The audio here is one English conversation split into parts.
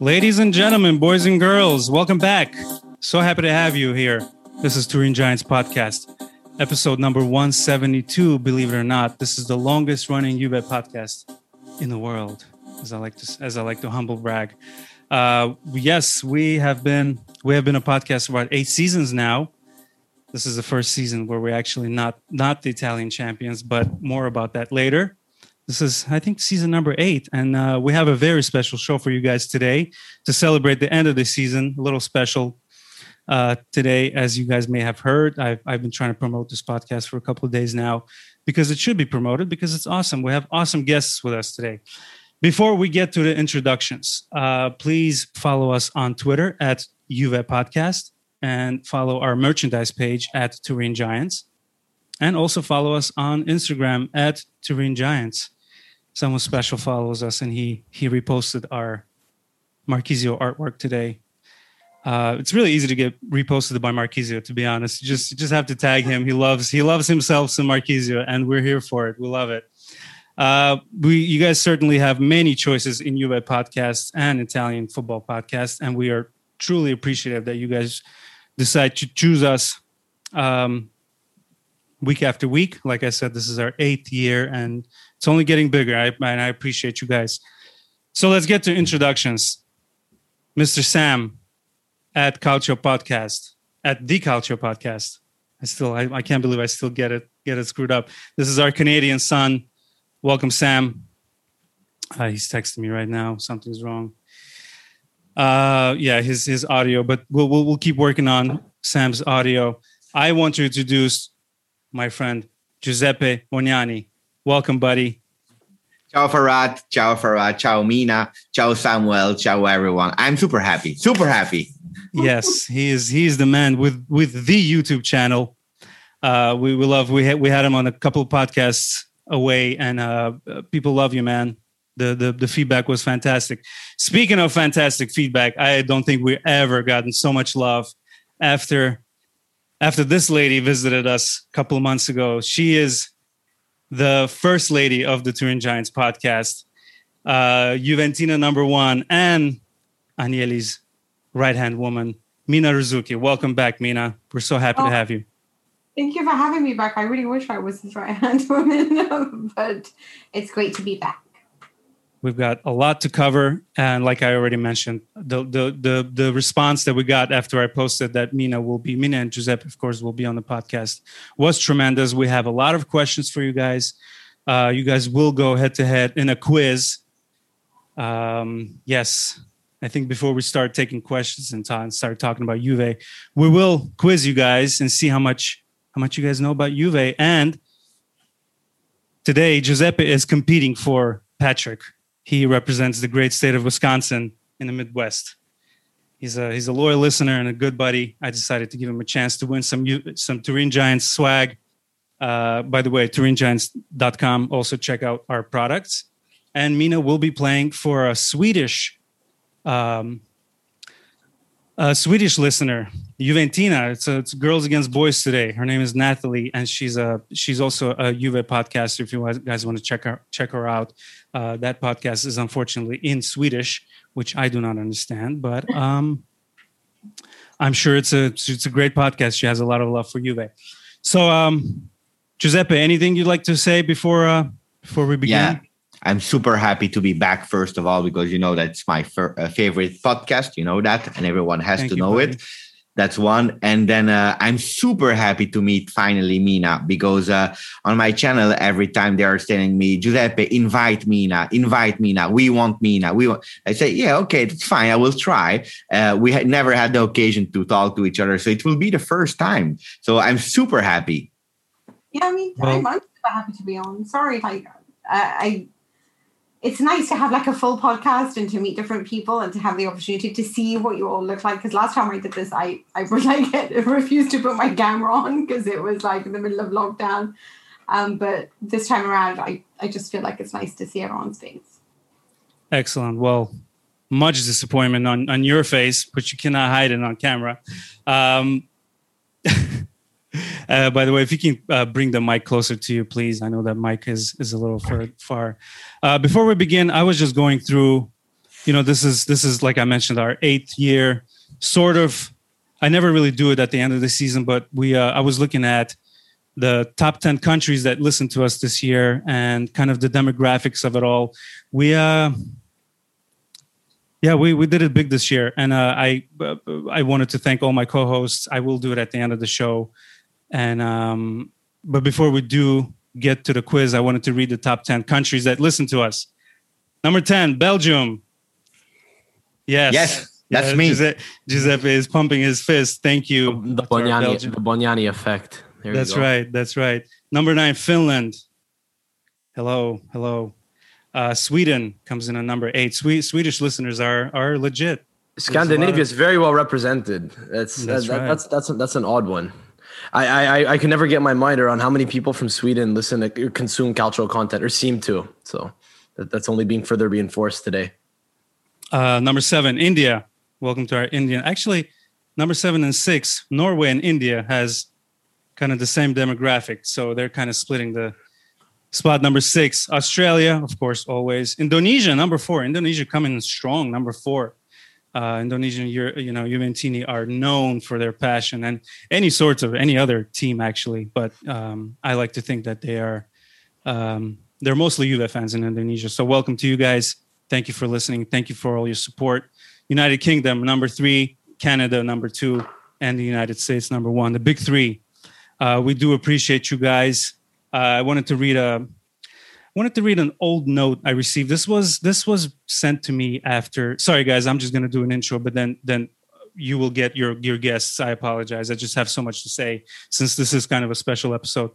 Ladies and gentlemen, boys and girls, welcome back. So happy to have you here. This is Turin Giants Podcast, episode number 172. Believe it or not, this is the longest running Juve podcast in the world, as I like to as I like to humble brag. Uh, yes, we have been we have been a podcast about eight seasons now. This is the first season where we're actually not not the Italian champions, but more about that later. This is, I think, season number eight, and uh, we have a very special show for you guys today to celebrate the end of the season. A little special uh, today, as you guys may have heard. I've, I've been trying to promote this podcast for a couple of days now because it should be promoted because it's awesome. We have awesome guests with us today. Before we get to the introductions, uh, please follow us on Twitter at Juve Podcast and follow our merchandise page at Turin Giants. And also follow us on Instagram at Turin Giants someone special follows us and he he reposted our Marchisio artwork today. Uh, it's really easy to get reposted by Marchisio, to be honest. You just you just have to tag him. He loves he loves himself some Marchisio, and we're here for it. We love it. Uh, we you guys certainly have many choices in Juve podcasts and Italian football podcasts, and we are truly appreciative that you guys decide to choose us um, week after week. Like I said, this is our eighth year, and it's only getting bigger. I, and I appreciate you guys. So let's get to introductions. Mr. Sam at Culture Podcast, at the Culture Podcast. I still, I, I can't believe I still get it, get it screwed up. This is our Canadian son. Welcome, Sam. Uh, he's texting me right now. Something's wrong. Uh, yeah, his his audio, but we'll, we'll we'll keep working on Sam's audio. I want to introduce my friend Giuseppe Moniani. Welcome, buddy. Ciao Farhad, ciao Farhad, ciao Mina, ciao Samuel, ciao everyone. I'm super happy, super happy. yes, he is. He is the man with with the YouTube channel. Uh, we we love. We had we had him on a couple of podcasts away, and uh, people love you, man. The, the the feedback was fantastic. Speaking of fantastic feedback, I don't think we ever gotten so much love after after this lady visited us a couple of months ago. She is the first lady of the Turin Giants podcast, uh, Juventina number one, and Agnelli's right hand woman, Mina Rzouki. Welcome back, Mina. We're so happy oh, to have you. Thank you for having me back. I really wish I was his right hand woman, but it's great to be back. We've got a lot to cover, and like I already mentioned, the the the the response that we got after I posted that Mina will be Mina and Giuseppe, of course, will be on the podcast was tremendous. We have a lot of questions for you guys. Uh, you guys will go head to head in a quiz. Um, yes, I think before we start taking questions and start talking about Juve, we will quiz you guys and see how much how much you guys know about Juve. And today, Giuseppe is competing for Patrick he represents the great state of Wisconsin in the Midwest. He's a he's a loyal listener and a good buddy. I decided to give him a chance to win some some Turin Giants swag. Uh, by the way, TurinGiants.com. Also check out our products. And Mina will be playing for a Swedish um, a Swedish listener, Juventina. It's, a, it's girls against boys today. Her name is Natalie, and she's a she's also a Juve podcaster. If you guys want to check her check her out, uh, that podcast is unfortunately in Swedish, which I do not understand, but um, I'm sure it's a it's a great podcast. She has a lot of love for Juve. So, um, Giuseppe, anything you'd like to say before uh, before we begin? Yeah. I'm super happy to be back, first of all, because you know that's my fir- uh, favorite podcast. You know that, and everyone has Thank to you, know buddy. it. That's one. And then uh, I'm super happy to meet finally Mina because uh, on my channel, every time they are telling me, Giuseppe, invite Mina, invite Mina. We want Mina. We want. I say, yeah, okay, that's fine. I will try. Uh, we had never had the occasion to talk to each other, so it will be the first time. So I'm super happy. Yeah, I mean, well, I'm super happy to be on. Sorry if I, I it's nice to have like a full podcast and to meet different people and to have the opportunity to see what you all look like. Because last time I did this, I I like refused to put my camera on because it was like in the middle of lockdown. Um, but this time around, I I just feel like it's nice to see everyone's face. Excellent. Well, much disappointment on, on your face, but you cannot hide it on camera. Um, uh, by the way, if you can uh, bring the mic closer to you, please. I know that mic is is a little far. far. Uh, before we begin, I was just going through. You know, this is this is like I mentioned, our eighth year. Sort of. I never really do it at the end of the season, but we. Uh, I was looking at the top 10 countries that listened to us this year and kind of the demographics of it all we uh yeah we, we did it big this year and uh, i uh, i wanted to thank all my co-hosts i will do it at the end of the show and um but before we do get to the quiz i wanted to read the top 10 countries that listen to us. Number 10 belgium. Yes. Yes that's me. Giuseppe, giuseppe, is pumping his fist. Thank you the Bonyani, the Bonyani effect. There that's right that's right. Number nine finland. Hello hello. Uh, Sweden comes in at number eight. Swe- Swedish listeners are are legit. Scandinavia is very well represented. That's that's, that, right. that's that's that's an odd one. I, I I can never get my mind around how many people from Sweden listen to consume cultural content or seem to. So that, that's only being further reinforced today. Uh, number seven, India. Welcome to our Indian. Actually, number seven and six, Norway and India has kind of the same demographic, so they're kind of splitting the Spot number six, Australia, of course, always. Indonesia, number four. Indonesia coming strong, number four. Uh, Indonesian, you know, Juventini are known for their passion and any sorts of any other team actually. But um, I like to think that they are um, they're mostly Juve fans in Indonesia. So welcome to you guys. Thank you for listening. Thank you for all your support. United Kingdom number three, Canada number two, and the United States number one. The big three. Uh, we do appreciate you guys uh, I wanted to read a wanted to read an old note I received. This was this was sent to me after. Sorry, guys, I'm just going to do an intro, but then then you will get your your guests. I apologize. I just have so much to say since this is kind of a special episode.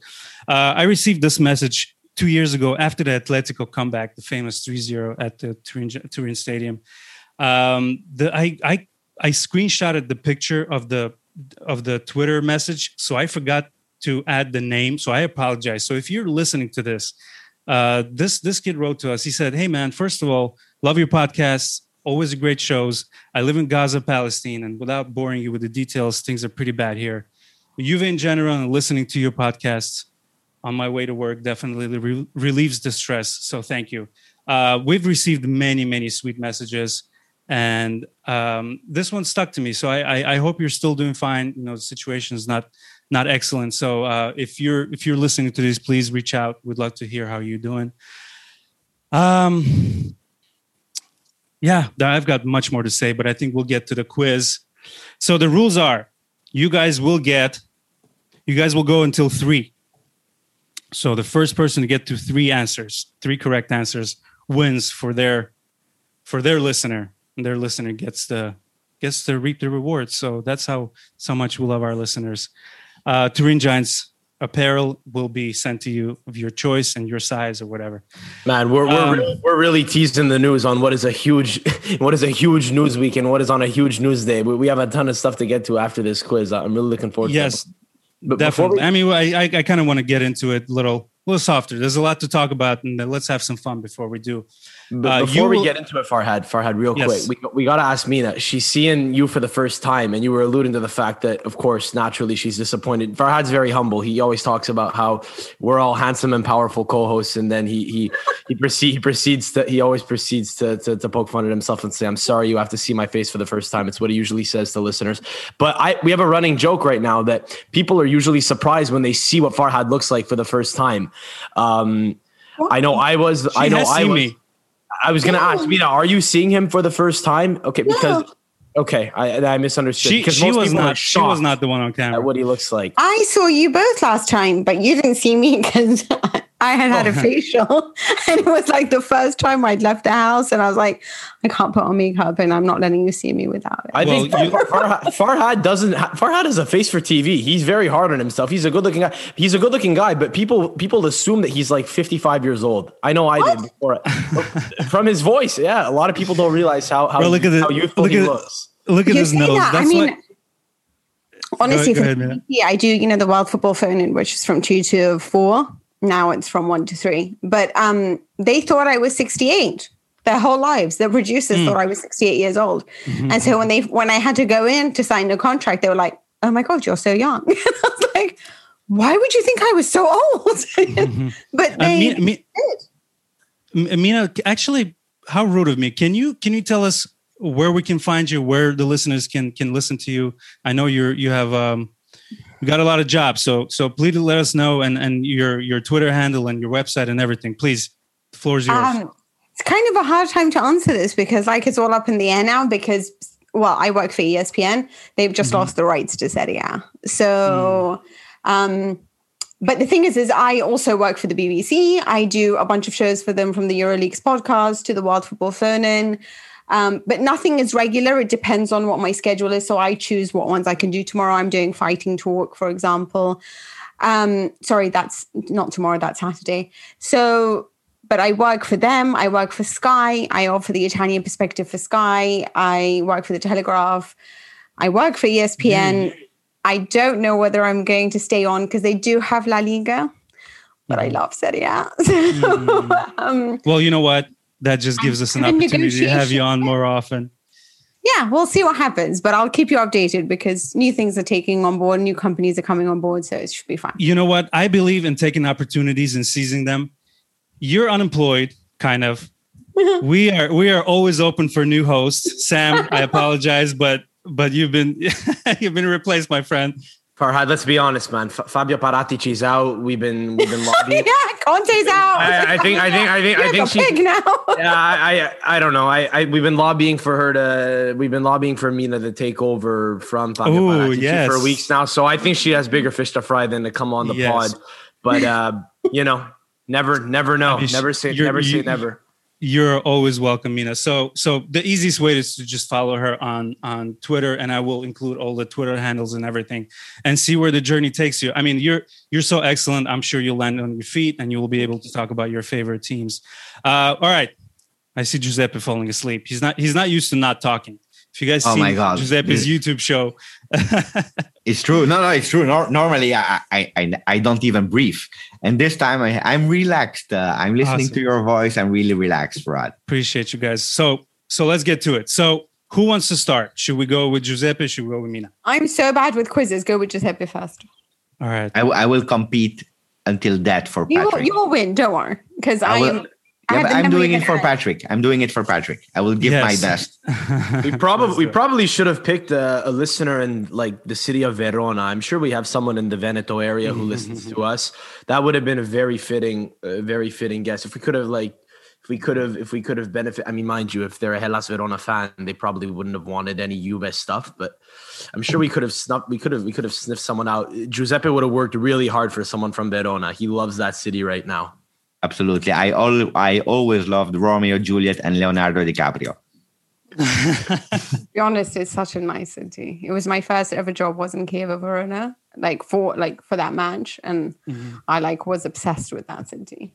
Uh, I received this message two years ago after the Atletico comeback, the famous 3-0 at the Turin, Turin Stadium. Um, the I I I screenshotted the picture of the of the Twitter message, so I forgot to add the name. So I apologize. So if you're listening to this, uh, this this kid wrote to us. He said, "Hey man, first of all, love your podcasts. Always great shows. I live in Gaza, Palestine, and without boring you with the details, things are pretty bad here. Juve in general and listening to your podcasts on my way to work definitely re- relieves the stress. So thank you. Uh, we've received many many sweet messages." and um, this one stuck to me. So I, I, I, hope you're still doing fine. You know, the situation is not not excellent. So uh, if you're if you're listening to this, please reach out. We'd love to hear how you're doing. Um, yeah, I've got much more to say, but I think we'll get to the quiz. So the rules are: you guys will get, you guys will go until three. So the first person to get to three answers, three correct answers, wins for their for their listener, and their listener gets the gets to reap the rewards. So that's how so much we love our listeners uh, Turin Giants apparel will be sent to you of your choice and your size or whatever. Man, we're we're, um, really, we're really teasing the news on what is a huge what is a huge news week and what is on a huge news day. We, we have a ton of stuff to get to after this quiz. I'm really looking forward. Yes, to it. But definitely. We, I mean, I I, I kind of want to get into it a little a little softer. There's a lot to talk about, and let's have some fun before we do. But uh, before we will, get into it, Farhad, Farhad, real yes. quick, we, we got to ask Mina. She's seeing you for the first time, and you were alluding to the fact that, of course, naturally she's disappointed. Farhad's very humble. He always talks about how we're all handsome and powerful co-hosts, and then he he he, proceed, he proceeds to he always proceeds to, to, to poke fun at himself and say, "I'm sorry, you have to see my face for the first time." It's what he usually says to listeners. But I we have a running joke right now that people are usually surprised when they see what Farhad looks like for the first time. Um, I know I was. She I know I was. Me. I was going to ask Mina, are you seeing him for the first time? Okay, because okay, I, I misunderstood. She, she was not. She was not the one on camera. what he looks like. I saw you both last time, but you didn't see me because I had had a oh. facial, and it was like the first time I'd left the house, and I was like, I can't put on makeup, and I'm not letting you see me without it. I well, think you, Farhad, Farhad doesn't. Farhad has a face for TV. He's very hard on himself. He's a good looking guy. He's a good looking guy, but people people assume that he's like 55 years old. I know I what? did before. From his voice, yeah, a lot of people don't realize how how, look at how youthful look he looks. Look at his nose. That. That's I mean, what. Honestly, go, go ahead, I do. You know the World Football Phone In, which is from two to oh four now it's from one to three. But um, they thought I was 68. their whole lives. The producers mm. thought I was 68 years old. Mm-hmm. And so when they when I had to go in to sign the contract, they were like, "Oh my god, you're so young." I was like, "Why would you think I was so old?" mm-hmm. But they uh, me, Mina, actually, how rude of me. Can you can you tell us where we can find you, where the listeners can can listen to you? I know you're you have um you got a lot of jobs, so so please let us know and and your your Twitter handle and your website and everything. Please, the floor is yours. Um, it's kind of a hard time to answer this because like it's all up in the air now because well, I work for ESPN. They've just mm-hmm. lost the rights to Serie A. So mm. um but the thing is, is I also work for the BBC. I do a bunch of shows for them from the EuroLeagues podcast to the World Football Phone-In. Um, but nothing is regular. It depends on what my schedule is. So I choose what ones I can do tomorrow. I'm doing fighting talk, for example. Um, sorry, that's not tomorrow, that's Saturday. So but I work for them. I work for Sky. I offer the Italian perspective for Sky. I work for the Telegraph. I work for ESPN. Mm. I don't know whether I'm going to stay on because they do have La Liga, but mm. I love Serie A. mm. um, well, you know what? That just gives us an opportunity to have you on more often. Yeah, we'll see what happens, but I'll keep you updated because new things are taking on board, new companies are coming on board, so it should be fine. You know what? I believe in taking opportunities and seizing them you're unemployed, kind of. we are we are always open for new hosts. Sam, I apologize, but but you've been you've been replaced, my friend. Farhad, let's be honest, man. F- Fabio Paratici's out. We've been we've been lobbying. yeah, Conte's out. I, I, think I think I think You're I think she's now. yeah, I, I I don't know. I, I we've been lobbying for her to. We've been lobbying for Mina to take over from Fabio Ooh, Paratici yes. for weeks now. So I think she has bigger fish to fry than to come on the yes. pod. But uh, you know, Never, never know. I mean, never say, never say never. You're always welcome, Mina. So, so the easiest way is to just follow her on on Twitter, and I will include all the Twitter handles and everything, and see where the journey takes you. I mean, you're you're so excellent. I'm sure you'll land on your feet, and you will be able to talk about your favorite teams. Uh, all right, I see Giuseppe falling asleep. He's not he's not used to not talking. If you guys oh see Giuseppe's YouTube show, it's true. No, no, it's true. normally, I, I, I, don't even breathe, and this time I, I'm relaxed. Uh, I'm listening awesome. to your voice. I'm really relaxed, Rod. Appreciate you guys. So, so let's get to it. So, who wants to start? Should we go with Giuseppe? Should we go with Mina? I'm so bad with quizzes. Go with Giuseppe first. All right. I, I will compete until that for you Patrick. Will, you will win. Don't worry, because I, I am yeah, but I'm doing it for Patrick. I'm doing it for Patrick. I will give yes. my best. we probably we probably should have picked a, a, listener in like the city of Verona. I'm sure we have someone in the Veneto area who listens to us. That would have been a very fitting, uh, very fitting guess. If we could have like, if we could have, if we could have benefit. I mean, mind you, if they're a Hellas Verona fan, they probably wouldn't have wanted any Juve stuff. But I'm sure we could have snuffed. We could have. We could have sniffed someone out. Giuseppe would have worked really hard for someone from Verona. He loves that city right now. Absolutely. I all I always loved Romeo, Juliet, and Leonardo DiCaprio. to be honest, it's such a nice city. It was my first ever job was in Chievo Verona, like for like for that match, and mm-hmm. I like was obsessed with that city.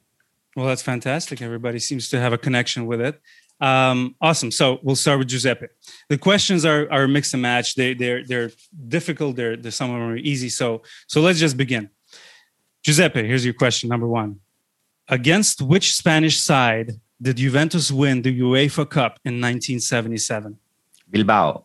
Well, that's fantastic. Everybody seems to have a connection with it. Um, awesome. So we'll start with Giuseppe. The questions are are mix and match. They they're they're difficult. They're, they're some of them are easy. So so let's just begin. Giuseppe, here's your question number one. Against which Spanish side did Juventus win the UEFA Cup in 1977? Bilbao.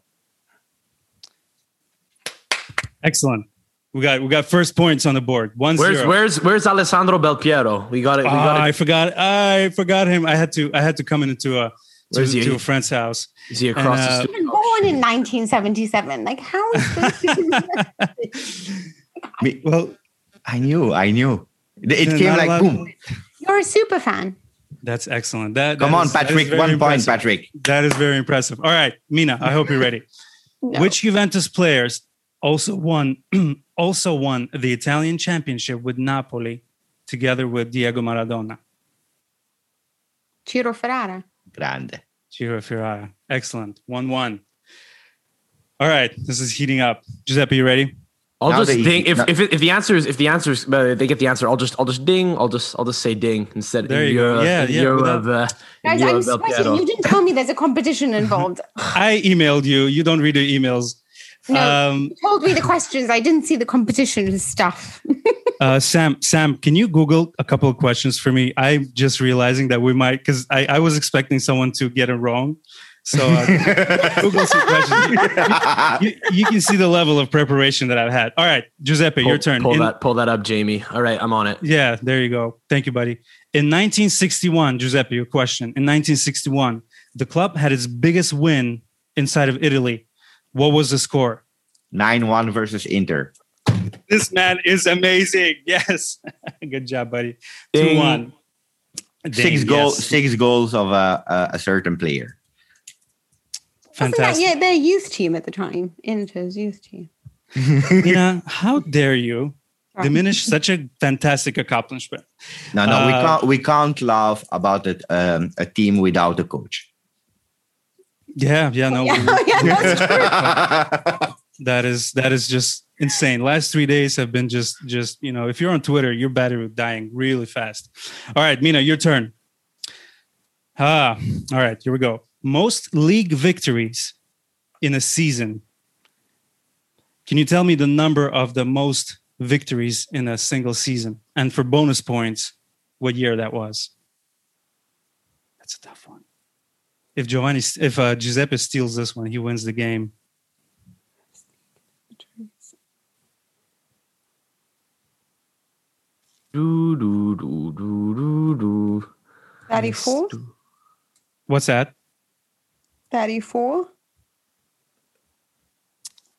Excellent. We got we got first points on the board. One where's zero. where's where's Alessandro Del Piero? We got it. We got it. I forgot. I forgot him. I had to I had to come into a to, to a friend's house. Is he across and, uh, the street? Born in 1977. Like how is this? well, I knew. I knew. It came like boom. You're a super fan. That's excellent. That, Come that on, is, Patrick. One impressive. point, Patrick. That is very impressive. All right, Mina, I hope you're ready. no. Which Juventus players also won also won the Italian championship with Napoli together with Diego Maradona? Ciro Ferrara. Grande. Ciro Ferrara. Excellent. 1 1. All right, this is heating up. Giuseppe, you ready? I'll now just ding if, if if the answer is if the answer is uh, they get the answer. I'll just I'll just ding. I'll just I'll just say ding instead. There you go. Yeah, yeah. Of, uh, Guys, I'm sweating. You didn't tell me there's a competition involved. I emailed you. You don't read the emails. No, um, you told me the questions. I didn't see the competition stuff. Uh, Sam, Sam, can you Google a couple of questions for me? I'm just realizing that we might, because I, I was expecting someone to get it wrong. So uh, Google some questions. You, you, you, can see the level of preparation that I've had. All right, Giuseppe, pull, your turn. Pull In, that, pull that up, Jamie. All right, I'm on it. Yeah, there you go. Thank you, buddy. In 1961, Giuseppe, your question. In 1961, the club had its biggest win inside of Italy. What was the score? 9 1 versus Inter. This man is amazing. Yes. Good job, buddy. 2 1. Six goals, yes. six goals of a, a, a certain player. Fantastic. Wasn't that, yeah, their youth team at the time, Inter's youth team. you know, how dare you diminish such a fantastic accomplishment? No, no, uh, we can't. We can't laugh about it, um, a team without a coach. Yeah, yeah, no. Yeah, yeah, that is that is just insane. Last three days have been just just you know, if you're on Twitter, your battery dying really fast. All right, Mina, your turn. Ah, all right, here we go. Most league victories in a season. Can you tell me the number of the most victories in a single season? And for bonus points, what year that was? That's a tough one. If Giovanni, if uh, Giuseppe steals this one, he wins the game. Do, do, do, do, do, do. 34? What's that? 34?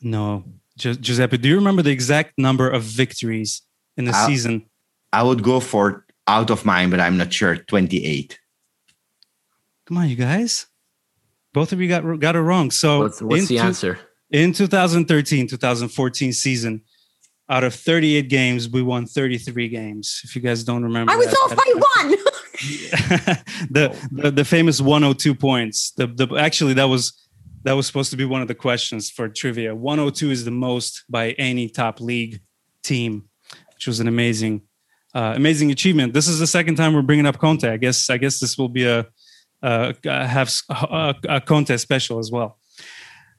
No. Gi- Giuseppe, do you remember the exact number of victories in the I, season? I would go for out of mind, but I'm not sure. 28. Come on, you guys. Both of you got got it wrong. So what's, what's the answer? In 2013, 2014 season, out of 38 games, we won 33 games. If you guys don't remember, I was that, off by one. the, the, the famous 102 points. The the actually that was that was supposed to be one of the questions for trivia. 102 is the most by any top league team, which was an amazing uh, amazing achievement. This is the second time we're bringing up Conte. I guess I guess this will be a uh, have a, a contest special as well.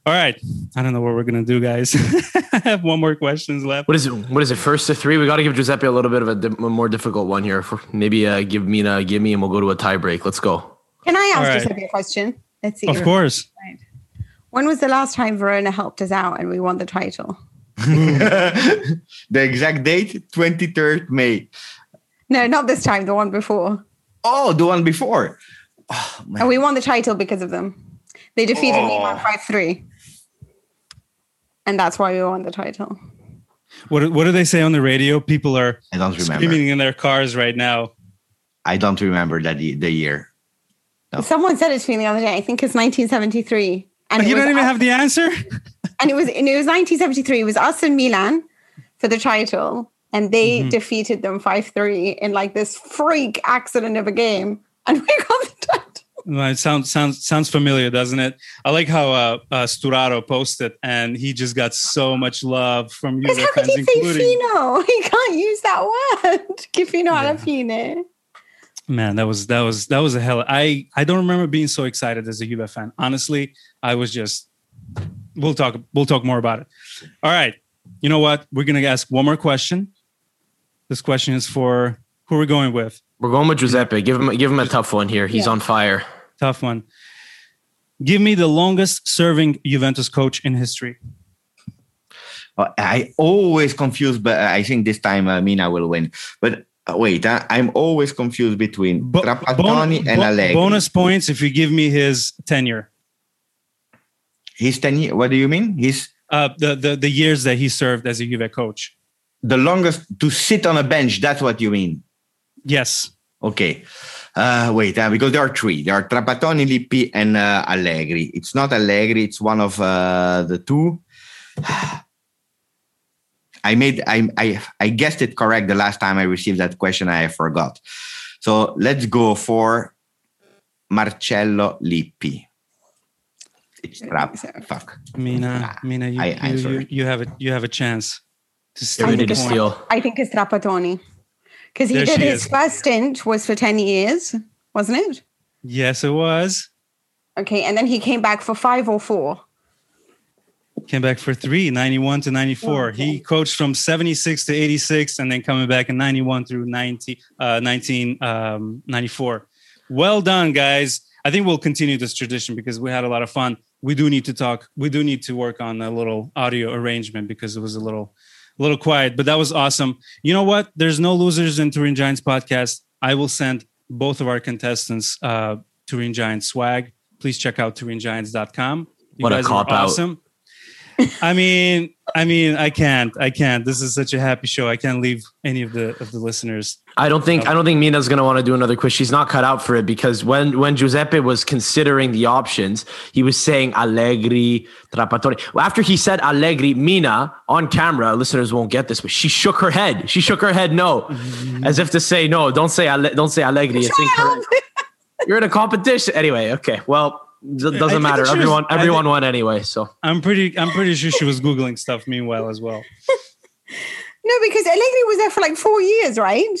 All right, I don't know what we're gonna do, guys. I have one more questions left. What is it? What is it? First to three. We got to give Giuseppe a little bit of a, di- a more difficult one here. For maybe uh, give Mina, give me, and we'll go to a tie break. Let's go. Can I ask right. Giuseppe a question? Let's see. Of course. Right. When was the last time Verona helped us out and we won the title? the exact date, twenty third May. No, not this time. The one before. Oh, the one before. Oh, and we won the title because of them. They defeated oh. Milan 5 3. And that's why we won the title. What, what do they say on the radio? People are I don't remember. screaming in their cars right now. I don't remember that the year. No. Someone said it to me the other day. I think it's 1973. And you don't even us, have the answer? and it was and it was 1973. It was us and Milan for the title. And they mm-hmm. defeated them 5 3 in like this freak accident of a game and we got the title. Well, it sounds sounds sounds familiar, doesn't it? I like how uh, uh, Sturaro posted, and he just got so much love from you. How could he say fino? He can't use that word. Che fino yeah. alla fine. Man, that was that was that was a hell. I I don't remember being so excited as a Juve fan. Honestly, I was just. We'll talk. We'll talk more about it. All right. You know what? We're gonna ask one more question. This question is for who are we going with? We're going with Giuseppe. Give him give him a tough one here. He's yeah. on fire. Tough one. Give me the longest serving Juventus coach in history. Uh, I always confused, but I think this time uh, Mina will win. But uh, wait, uh, I'm always confused between Bo- Trapattoni bon- and Allegri. Bonus points if you give me his tenure. His tenure? What do you mean? His uh, the, the the years that he served as a Juve coach. The longest to sit on a bench. That's what you mean. Yes. Okay. Uh, wait, uh, because there are three. There are Trapattoni, Lippi, and uh, Allegri. It's not Allegri. It's one of uh, the two. I made I, I I guessed it correct the last time I received that question. I forgot. So let's go for Marcello Lippi. It's trap. Fuck. Mina, Mina, you, I, you, you, you, have a you have a chance to steal. I think, it's, I think it's Trapattoni. Because he did his is. first stint was for 10 years, wasn't it? Yes, it was. Okay, and then he came back for five or four. Came back for three, 91 to 94. okay. He coached from 76 to 86 and then coming back in 91 through 90, uh, 1994. Um, well done, guys. I think we'll continue this tradition because we had a lot of fun. We do need to talk. We do need to work on a little audio arrangement because it was a little, a little quiet. But that was awesome. You know what? There's no losers in Turin Giants podcast. I will send both of our contestants uh, Turin Giants swag. Please check out turingiants.com. You what guys a cop awesome. out. I mean, I mean, I can't, I can't. This is such a happy show. I can't leave any of the of the listeners. I don't think, I don't think Mina's going to want to do another quiz. She's not cut out for it because when when Giuseppe was considering the options, he was saying Allegri, Trapattoni. After he said Allegri, Mina on camera, listeners won't get this, but she shook her head. She shook her head no, mm-hmm. as if to say no. Don't say don't say Allegri. It's incorrect. You're in a competition anyway. Okay, well doesn't matter. Everyone, was, everyone won anyway. So I'm pretty, I'm pretty sure she was googling stuff meanwhile as well. no, because Allegri was there for like four years, right?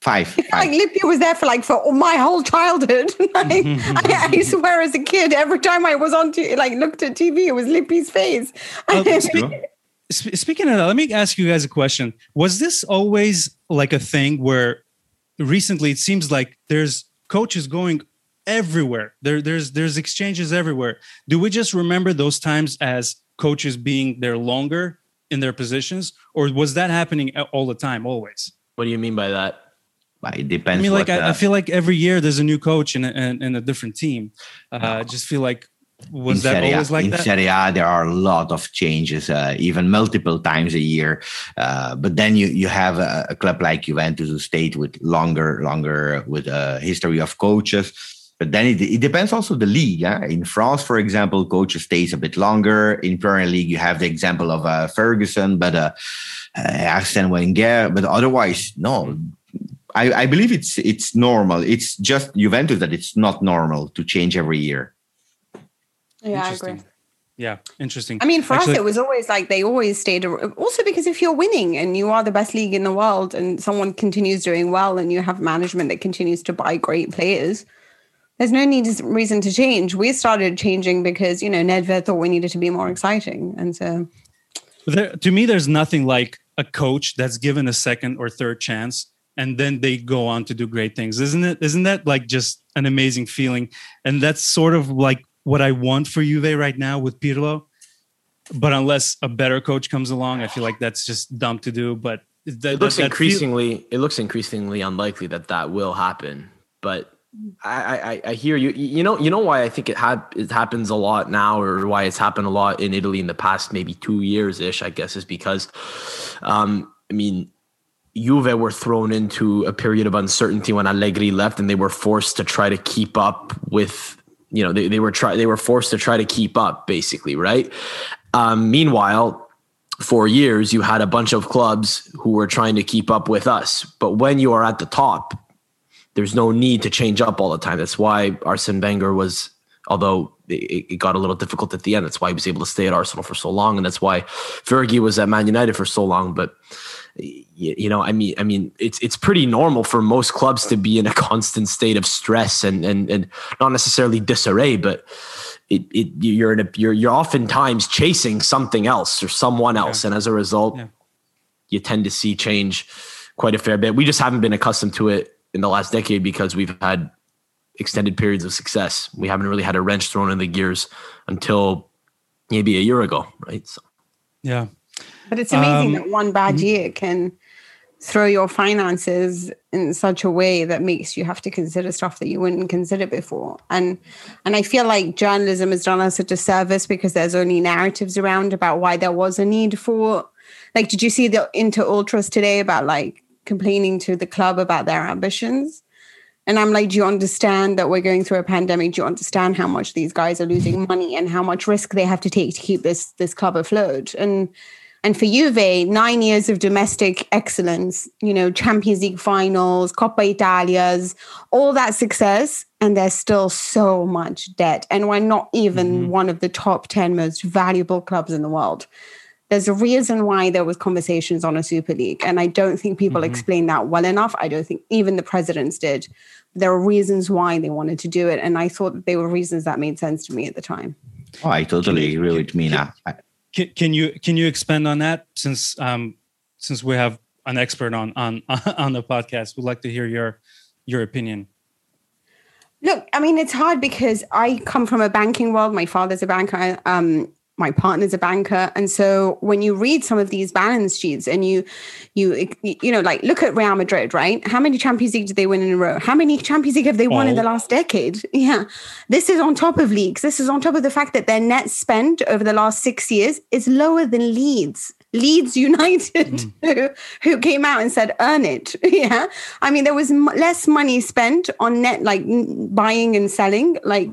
Five. five. Like Lippi was there for like for my whole childhood. like, I, I, swear, as a kid, every time I was on, t- like looked at TV, it was Lippi's face. Spe- speaking of that, let me ask you guys a question. Was this always like a thing where recently it seems like there's coaches going everywhere. There, there's there's exchanges everywhere. Do we just remember those times as coaches being there longer in their positions, or was that happening all the time, always? What do you mean by that? It depends. I mean, like I, I, feel like every year there's a new coach in a, in, in a different team. Uh, I just feel like was in that Serie always like in that? Serie A, there are a lot of changes, uh, even multiple times a year. Uh, but then you you have a, a, club like Juventus who stayed with longer, longer with a history of coaches. But then it, it depends also the league. Yeah? In France, for example, coach stays a bit longer. In Premier League, you have the example of uh, Ferguson, but uh, uh, Arsene Wenger. But otherwise, no. I, I believe it's it's normal. It's just Juventus that it's not normal to change every year. Yeah, I agree. Yeah, interesting. I mean, for Actually, us, it was always like they always stayed. Also, because if you're winning and you are the best league in the world, and someone continues doing well, and you have management that continues to buy great players, there's no need reason to change. We started changing because you know Nedved thought we needed to be more exciting, and so. There, to me, there's nothing like a coach that's given a second or third chance, and then they go on to do great things, isn't it? Isn't that like just an amazing feeling? And that's sort of like what I want for Juve right now with Pirlo. But unless a better coach comes along, I feel like that's just dumb to do. But that, it looks that, that increasingly, feel- it looks increasingly unlikely that that will happen. But I, I, I hear you. You know, you know why I think it had it happens a lot now, or why it's happened a lot in Italy in the past maybe two years ish. I guess is because, um, I mean, Juve were thrown into a period of uncertainty when Allegri left, and they were forced to try to keep up with. You know, they, they were try they were forced to try to keep up, basically, right? Um, meanwhile, for years, you had a bunch of clubs who were trying to keep up with us. But when you are at the top, there's no need to change up all the time. That's why Arsene Wenger was, although it, it, got a little difficult at the end. That's why he was able to stay at Arsenal for so long, and that's why Fergie was at Man United for so long. But you know, I mean, I mean, it's it's pretty normal for most clubs to be in a constant state of stress and and and not necessarily disarray, but it, it you're in a you're you're oftentimes chasing something else or someone else, yeah. and as a result, yeah. you tend to see change quite a fair bit. We just haven't been accustomed to it in the last decade because we've had extended periods of success. We haven't really had a wrench thrown in the gears until maybe a year ago, right? So. Yeah. But it's amazing um, that one bad mm-hmm. year can throw your finances in such a way that makes you have to consider stuff that you wouldn't consider before. And and I feel like journalism has done us a disservice because there's only narratives around about why there was a need for like did you see the inter ultras today about like complaining to the club about their ambitions. And I'm like, do you understand that we're going through a pandemic? Do you understand how much these guys are losing money and how much risk they have to take to keep this this club afloat? And and for Juve, nine years of domestic excellence, you know, Champions League finals, Coppa Italia's, all that success, and there's still so much debt. And we're not even mm-hmm. one of the top 10 most valuable clubs in the world there's a reason why there was conversations on a super league and i don't think people mm-hmm. explain that well enough. I don't think even the presidents did. There are reasons why they wanted to do it and i thought that they were reasons that made sense to me at the time. Oh i totally agree with mina. can, can you can you expand on that? Since um since we have an expert on on on the podcast we'd like to hear your your opinion. Look i mean it's hard because i come from a banking world. My father's a banker. Um my partner's a banker and so when you read some of these balance sheets and you you you know like look at real madrid right how many champions league did they win in a row how many champions league have they won oh. in the last decade yeah this is on top of leagues this is on top of the fact that their net spend over the last six years is lower than leeds Leeds United, mm. who, who came out and said, earn it. Yeah. I mean, there was m- less money spent on net, like buying and selling. Like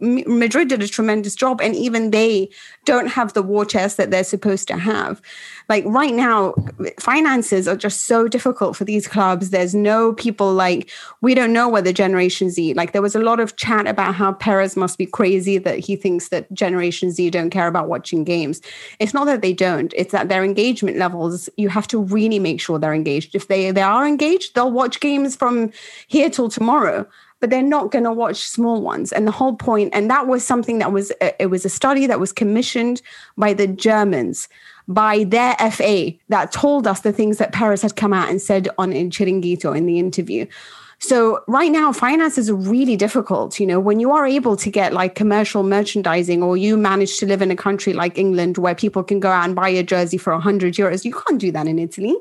Madrid did a tremendous job, and even they don't have the war chest that they're supposed to have. Like right now, finances are just so difficult for these clubs. There's no people like we don't know whether Generation Z. Like there was a lot of chat about how Perez must be crazy that he thinks that Generation Z don't care about watching games. It's not that they don't; it's that their engagement levels. You have to really make sure they're engaged. If they they are engaged, they'll watch games from here till tomorrow but they're not going to watch small ones. And the whole point, and that was something that was, uh, it was a study that was commissioned by the Germans, by their FA, that told us the things that Perez had come out and said on in Chiringuito in the interview. So right now, finances are really difficult. You know, when you are able to get like commercial merchandising, or you manage to live in a country like England where people can go out and buy a jersey for 100 euros, you can't do that in Italy.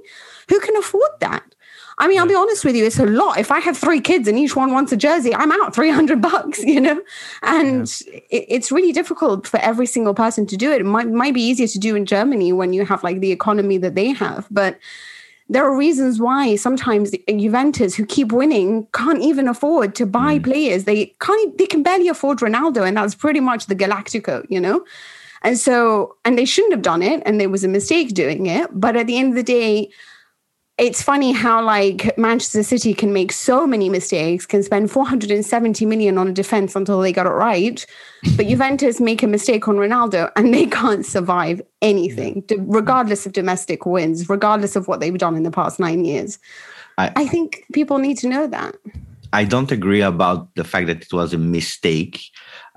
Who can afford that? I mean, I'll be honest with you, it's a lot. If I have three kids and each one wants a jersey, I'm out 300 bucks, you know? And yeah. it, it's really difficult for every single person to do it. It might, might be easier to do in Germany when you have like the economy that they have. But there are reasons why sometimes Juventus, who keep winning, can't even afford to buy mm. players. They can't, they can barely afford Ronaldo, and that's pretty much the Galactico, you know? And so, and they shouldn't have done it, and there was a mistake doing it. But at the end of the day, it's funny how like Manchester City can make so many mistakes, can spend 470 million on a defense until they got it right, but Juventus make a mistake on Ronaldo and they can't survive anything, regardless of domestic wins, regardless of what they've done in the past nine years. I, I think people need to know that. I don't agree about the fact that it was a mistake,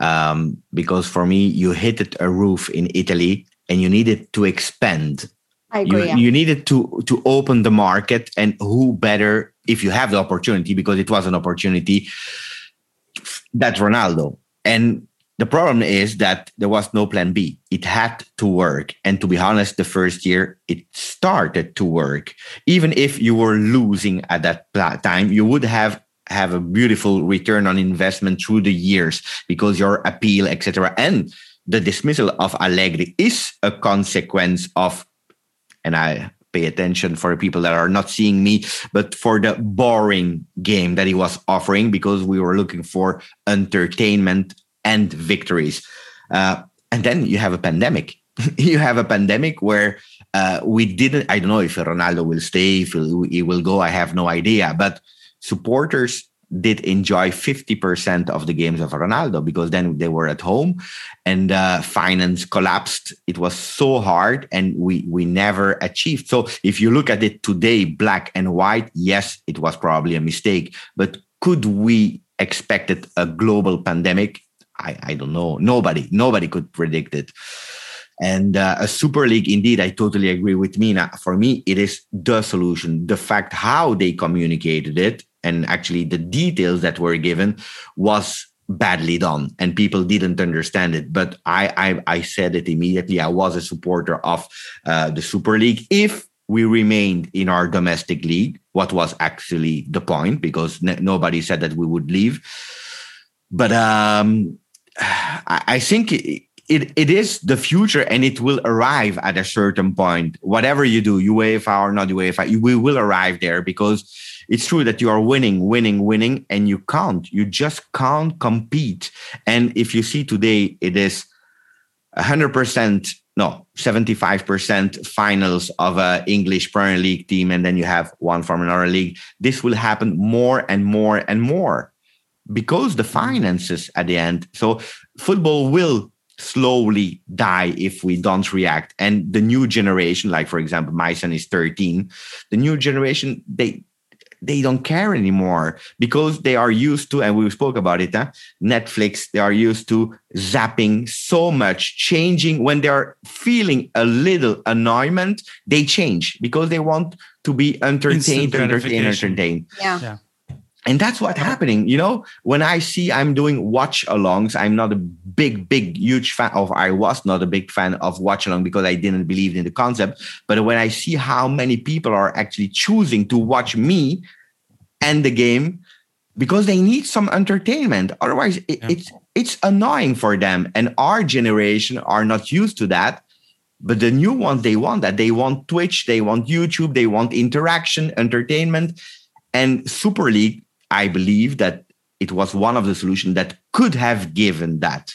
um, because for me, you hit a roof in Italy and you needed to expand I agree. You, yeah. you needed to to open the market, and who better if you have the opportunity because it was an opportunity. That's Ronaldo, and the problem is that there was no plan B. It had to work, and to be honest, the first year it started to work. Even if you were losing at that time, you would have have a beautiful return on investment through the years because your appeal, etc., and the dismissal of Allegri is a consequence of and I pay attention for people that are not seeing me, but for the boring game that he was offering because we were looking for entertainment and victories. Uh, and then you have a pandemic. you have a pandemic where uh, we didn't. I don't know if Ronaldo will stay, if he will go. I have no idea. But supporters did enjoy 50% of the games of Ronaldo because then they were at home and uh, finance collapsed. It was so hard and we, we never achieved. So if you look at it today, black and white, yes, it was probably a mistake. But could we expect expected a global pandemic? I, I don't know. Nobody, nobody could predict it. And uh, a super league, indeed, I totally agree with Mina. For me, it is the solution. The fact how they communicated it and actually the details that were given was badly done and people didn't understand it. But i i, I said it immediately. I was a supporter of uh, the super league. If we remained in our domestic league what was actually the point? Because nobody said that we would leave. But um, I think it, it, is the future and it will arrive at a certain point whatever you do uefa or not uefa we will arrive there because it's true that you are winning, winning, winning, and you can't. You just can't compete. And if you see today, it is 100%, no, 75% finals of a English Premier League team, and then you have one from another league. This will happen more and more and more because the finances at the end. So football will slowly die if we don't react and the new generation like for example my son is 13 the new generation they they don't care anymore because they are used to, and we spoke about it, huh? Netflix, they are used to zapping so much, changing when they're feeling a little annoyment, they change because they want to be entertained, entertained, entertained. Yeah. yeah and that's what's happening you know? When i see i'm doing watch alongs i'm not a big big huge fan of i was not a big fan of watch along because i didn't believe in the concept. But when i see how many people are actually choosing to watch me and the game because they need some entertainment. Otherwise it, yeah. it's it's annoying for them. And our generation are not used to that. But the new ones they want that. They want twitch they want youtube they want interaction entertainment and super league I believe that it was one of the solutions that could have given that.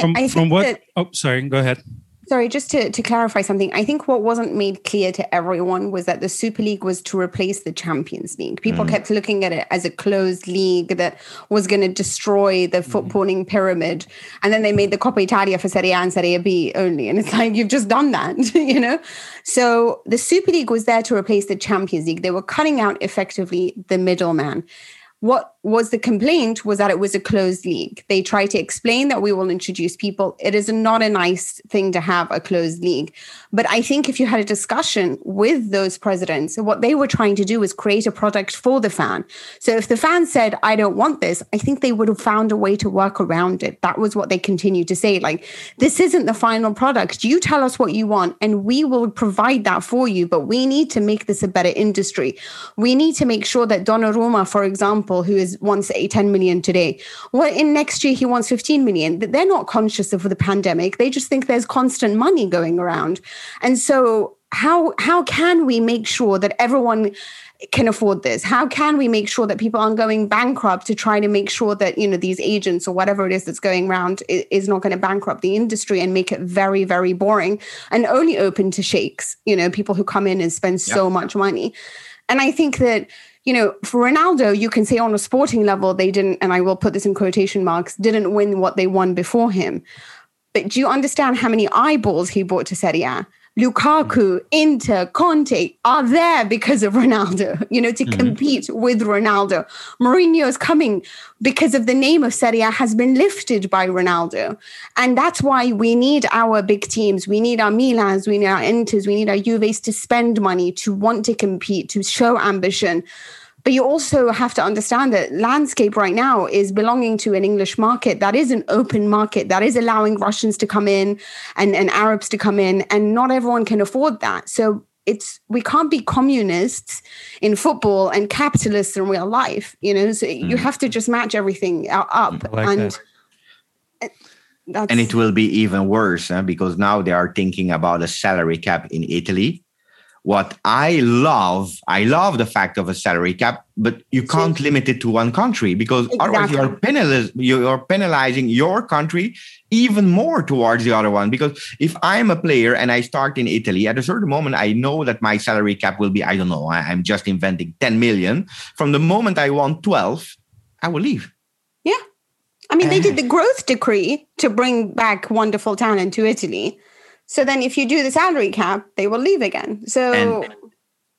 From, I, I from what? That, oh, sorry. Go ahead. Sorry, just to, to clarify something, I think what wasn't made clear to everyone was that the Super League was to replace the Champions League. People mm. kept looking at it as a closed league that was going to destroy the mm. footballing mm. pyramid. And then they made the Coppa Italia for Serie A and Serie B only. And it's like, you've just done that, you know? So the Super League was there to replace the Champions League. They were cutting out effectively the middleman. What was the complaint was that it was a closed league. They tried to explain that we will introduce people. It is not a nice thing to have a closed league. But I think if you had a discussion with those presidents, what they were trying to do was create a product for the fan. So if the fan said, I don't want this, I think they would have found a way to work around it. That was what they continued to say. Like, this isn't the final product. You tell us what you want, and we will provide that for you. But we need to make this a better industry. We need to make sure that Donnarumma, for example, who is wants a 10 million today. Well, in next year he wants 15 million. They're not conscious of the pandemic. They just think there's constant money going around. And so how how can we make sure that everyone can afford this how can we make sure that people aren't going bankrupt to try to make sure that you know these agents or whatever it is that's going around is not going to bankrupt the industry and make it very very boring and only open to sheikhs you know people who come in and spend yeah. so much money and i think that you know, for Ronaldo, you can say on a sporting level, they didn't, and I will put this in quotation marks, didn't win what they won before him. But do you understand how many eyeballs he brought to Serie A? Lukaku, Inter, Conte are there because of Ronaldo, you know, to mm-hmm. compete with Ronaldo. Mourinho is coming because of the name of Serie A has been lifted by Ronaldo. And that's why we need our big teams. We need our Milans, we need our Inters, we need our Juves to spend money, to want to compete, to show ambition. But you also have to understand that landscape right now is belonging to an English market that is an open market that is allowing Russians to come in and, and Arabs to come in, and not everyone can afford that. So it's we can't be communists in football and capitalists in real life. You know, so mm. you have to just match everything up like and. and it will be even worse huh? because now they are thinking about a salary cap in Italy what I love, I love the fact of a salary cap, but you can't limit it to one country because exactly. otherwise you are, penaliz- you penalizing your country even more towards the other one. Because if I'm a player and I start in Italy, at a certain moment, I know that my salary cap will be, I don't know, I, I'm just inventing 10 million. From the moment I want 12, I will leave. Yeah. I mean, they did eh. the growth decree to bring back wonderful talent to Italy. So then, if you do the salary cap, they will leave again. So, and,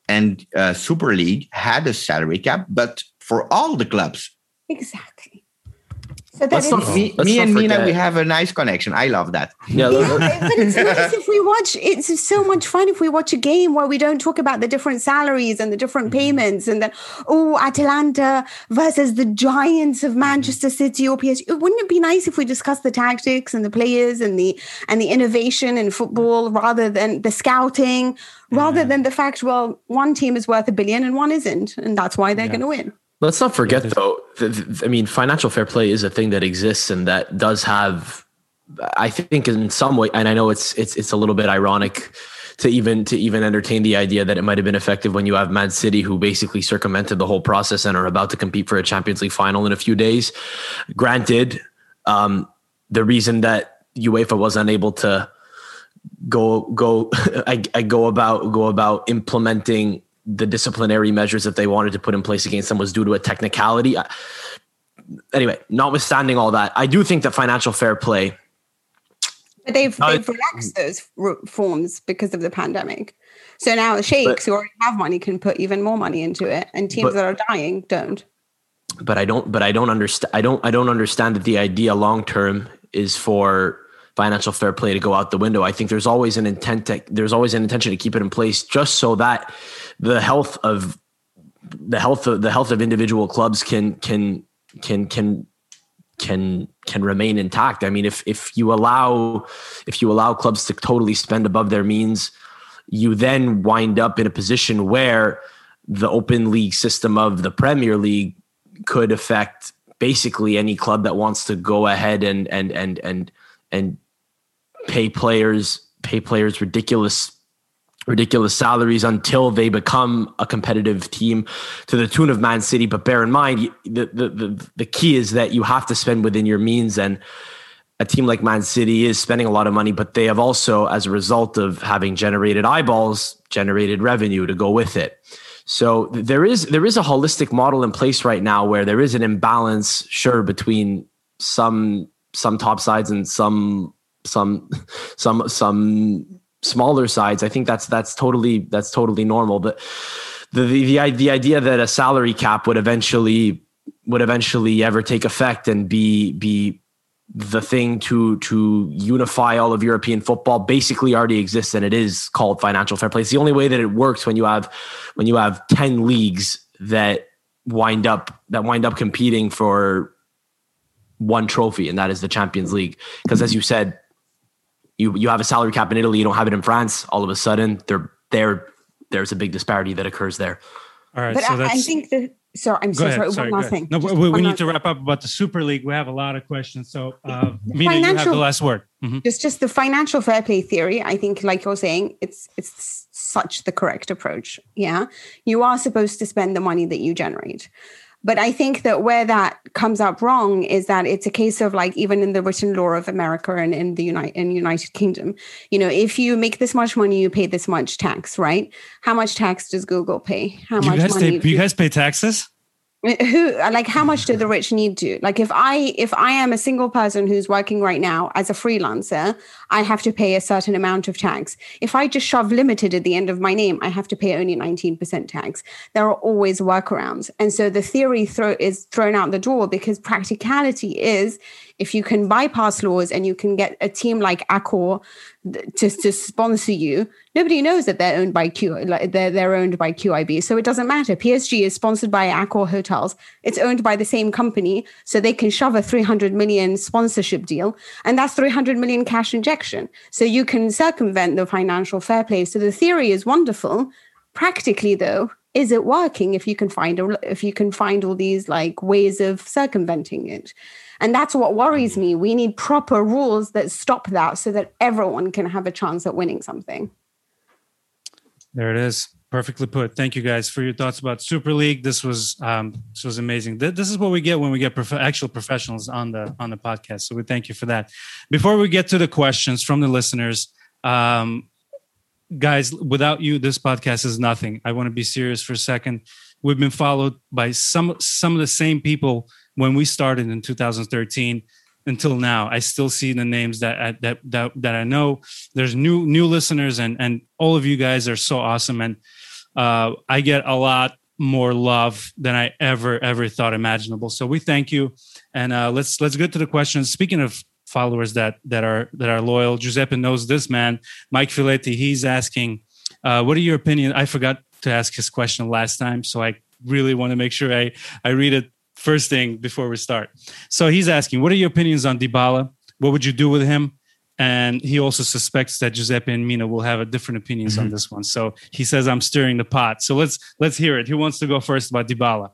and uh, Super League had a salary cap, but for all the clubs. Exactly. So that not, me, me and Mina, we have a nice connection. I love that. Yeah, yeah but it's nice if we watch. It's so much fun if we watch a game where we don't talk about the different salaries and the different mm-hmm. payments, and then oh, Atalanta versus the giants of Manchester City or PSG. Wouldn't it be nice if we discuss the tactics and the players and the and the innovation in football rather than the scouting, rather mm-hmm. than the fact well, one team is worth a billion and one isn't, and that's why they're yeah. going to win. Let's not forget, though. I mean, financial fair play is a thing that exists and that does have, I think, in some way, and I know it's it's it's a little bit ironic to even to even entertain the idea that it might have been effective when you have Man City, who basically circumvented the whole process and are about to compete for a Champions League final in a few days. Granted, um, the reason that UEFA was unable to go go I, I go about go about implementing the disciplinary measures that they wanted to put in place against them was due to a technicality. Anyway, notwithstanding all that, I do think that financial fair play But they've no, they've relaxed those forms because of the pandemic. So now the sheikhs but, who already have money can put even more money into it, and teams but, that are dying don't. But I don't. But I don't understand. I don't. I don't understand that the idea long term is for financial fair play to go out the window. I think there's always an intent. To, there's always an intention to keep it in place, just so that the health of the health of the health of individual clubs can can can can can can remain intact. I mean, if if you allow if you allow clubs to totally spend above their means, you then wind up in a position where the open league system of the Premier League could affect basically any club that wants to go ahead and and and and and pay players pay players ridiculous ridiculous salaries until they become a competitive team to the tune of Man City. But bear in mind, the, the, the, the, key is that you have to spend within your means. And a team like Man City is spending a lot of money, but they have also, as a result of having generated eyeballs, generated revenue to go with it. So there is there is a holistic model in place right now where there is an imbalance, sure, between some some top sides and some some some some smaller sides, I think that's that's totally that's totally normal. But the the the idea that a salary cap would eventually would eventually ever take effect and be be the thing to to unify all of European football basically already exists and it is called financial fair play. It's the only way that it works when you have when you have 10 leagues that wind up that wind up competing for one trophy and that is the Champions League because as you said you you have a salary cap in Italy, you don't have it in France. All of a sudden, there there there's a big disparity that occurs there. All right, but so I, I think that. Sorry, I'm so ahead, sorry. One last thing. No, we, we need to wrap up about the Super League. We have a lot of questions, so uh, Mina, you have the last word. Mm-hmm. Just, just the financial fair play theory. I think, like you're saying, it's it's such the correct approach. Yeah, you are supposed to spend the money that you generate. But I think that where that comes up wrong is that it's a case of like even in the written law of America and in the United in United Kingdom, you know, if you make this much money, you pay this much tax, right? How much tax does Google pay? How you much guys money? Pay, you guys pay taxes? Who like how much do the rich need to? Like if i if i am a single person who's working right now as a freelancer i have to pay a certain amount of tax. If i just shove limited at the end of my name i have to pay only 19% tax. There are always workarounds. And so the theory throw is thrown out the door because practicality is if you can bypass laws and you can get a team like Accor to, to sponsor you, nobody knows that they're owned by Q, they're, they're owned by QIB. So it doesn't matter. PSG is sponsored by Accor Hotels. It's owned by the same company. So they can shove a 300 million sponsorship deal and that's 300 million cash injection. So you can circumvent the financial fair play. So the theory is wonderful. Practically though, is it working if you can find if you can find all these like ways of circumventing it and that's what worries mm-hmm. me. We need proper rules that stop that so that everyone can have a chance at winning something. There it is. Perfectly put. Thank you guys for your thoughts about Super League. This was um, this was amazing. This is what we get when we get prof- actual professionals on the on the podcast. So we thank you for that. Before we get to the questions from the listeners, um, guys, without you, this podcast is nothing. I want to be serious for a second. We've been followed by some some of the same people when we started in 2013 until now i still see the names that I, that that that i know. There's new new listeners and and all of you guys are so awesome. And uh, i get a lot more love than i ever ever thought imaginable. So we thank you. And uh, let's let's get to the questions. Speaking of followers that that are that are loyal giuseppe knows this man. Mike filetti he's asking uh, what are your opinion i forgot to ask his question last time so i really want to make sure i i read it first thing before we start. So he's asking, what are your opinions on Dybala? What would you do with him? And he also suspects that Giuseppe and Mina will have a different opinions mm-hmm. on this one. So he says, I'm stirring the pot. So let's let's hear it. Who wants to go first about Dybala?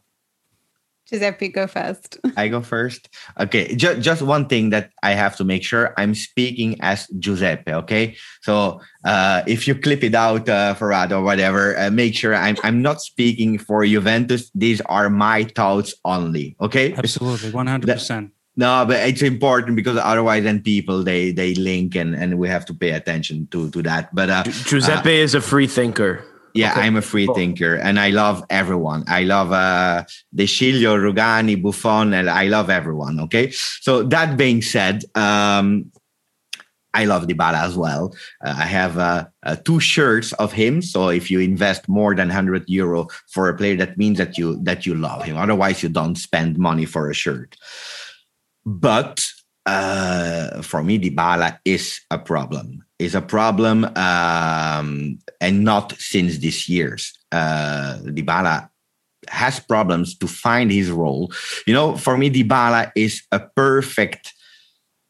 Giuseppe, go first. I go first. Okay, just just one thing that I have to make sure I'm speaking as Giuseppe. Okay, so uh, if you clip it out, uh, Farhad or whatever, uh, make sure I'm I'm not speaking for Juventus. These are my thoughts only. Okay, absolutely, one hundred percent. No, but it's important because otherwise, then people they they link and and we have to pay attention to to that. But uh, Giuseppe is a free thinker. Yeah, okay. I'm a free thinker and I love everyone. I love uh, De Sciglio, Rugani, Buffon, and I love everyone. Okay. So that being said, um, I love Dybala as well. Uh, I have uh, uh, two shirts of him. So if you invest more than 100 euro for a player, that means that you that you love him. Otherwise, you don't spend money for a shirt. But uh, for me, Dybala is a problem. Is a problem, um, and not since this year's. Uh, Dybala has problems to find his role. You know, for me, Dybala is a perfect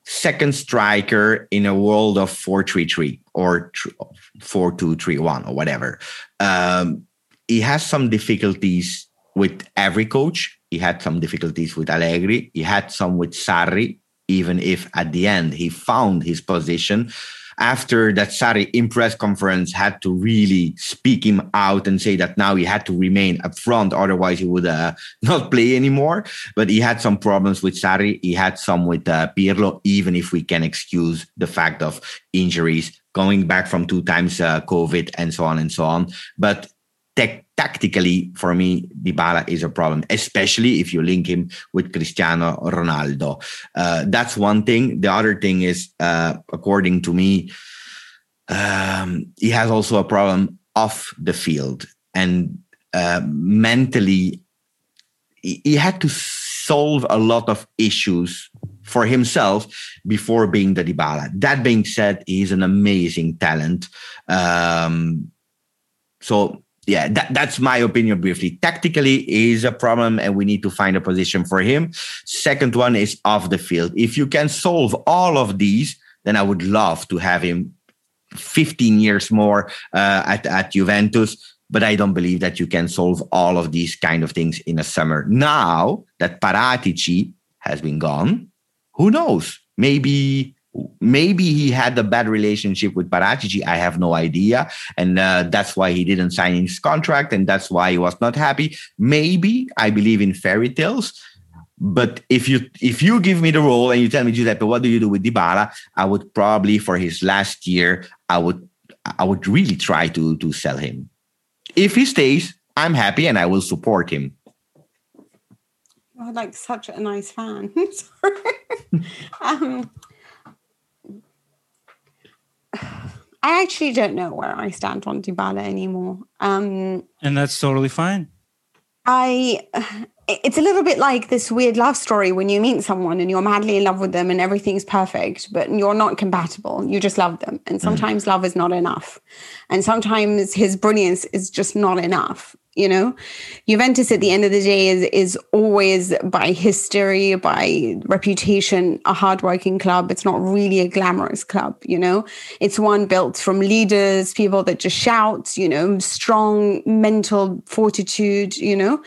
second striker in a world of 4-3-3 or 4-2-3-1 or whatever. Um, he has some difficulties with every coach. He had some difficulties with Allegri. He had some with Sarri, even if at the end he found his position after that Sarri in press conference had to really speak him out and say that now he had to remain up front, otherwise he would uh, not play anymore. But he had some problems with Sarri, He had some with uh, Pirlo, even if we can excuse the fact of injuries, going back from two times uh, COVID and so on and so on. But tech, tactically, for me, Dybala is a problem, especially if you link him with Cristiano Ronaldo. Uh, that's one thing. The other thing is, uh, according to me, um, he has also a problem off the field and uh, mentally. He, had to solve a lot of issues for himself before being the Dybala. That being said, he's an amazing talent. Um, so yeah, that, that's my opinion briefly. Tactically is a problem and we need to find a position for him. Second one is off the field. If you can solve all of these, then I would love to have him 15 years more uh, at, at Juventus. But I don't believe that you can solve all of these kind of things in a summer. Now that Paratici has been gone, who knows? Maybe maybe he had a bad relationship with Paratici. I have no idea. And uh, that's why he didn't sign his contract. And that's why he was not happy. Maybe I believe in fairy tales. But if you if you give me the role and you tell me Giuseppe, what do you do with Dybala? I would probably for his last year, I would I would really try to to sell him. If he stays, I'm happy and I will support him. Oh, like such a nice fan. um, I actually don't know where I stand on Dybala anymore. Um, and that's totally fine. I it's a little bit like this weird love story when you meet someone and you're madly in love with them and everything's perfect, but you're not compatible. You just love them. And mm. sometimes mm. love is not enough. And sometimes his brilliance is just not enough you know? Juventus at the end of the day is is always by history by reputation a hardworking club. It's not really a glamorous club you know? It's one built from leaders people that just shout you know strong mental fortitude you know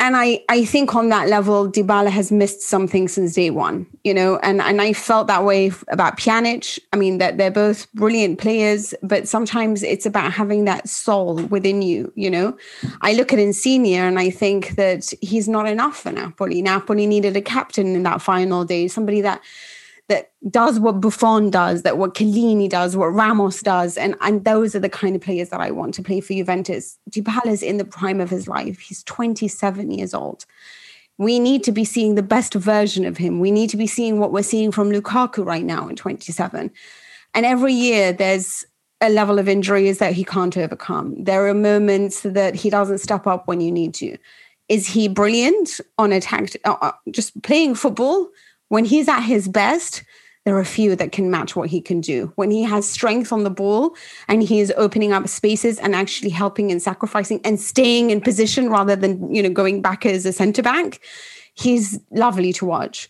and I, I think on that level, Dybala has missed something since day one, you know, and, and I felt that way about Pjanic. I mean, that they're both brilliant players, but sometimes it's about having that soul within you, you know. I look at Insigne and I think that he's not enough for Napoli. Napoli needed a captain in that final day, somebody that that does what Buffon does, that what Chiellini does, what Ramos does, and and those are the kind of players that I want to play for Juventus. is in the prime of his life. He's 27 years old. We need to be seeing the best version of him. We need to be seeing what we're seeing from Lukaku right now in 27. And every year there's a level of injuries that he can't overcome. There are moments that he doesn't step up when you need to. Is he brilliant on attack, uh, uh, just playing football? When he's at his best, there are few that can match what he can do. When he has strength on the ball and he is opening up spaces and actually helping and sacrificing and staying in position rather than, you know, going back as a center back, he's lovely to watch.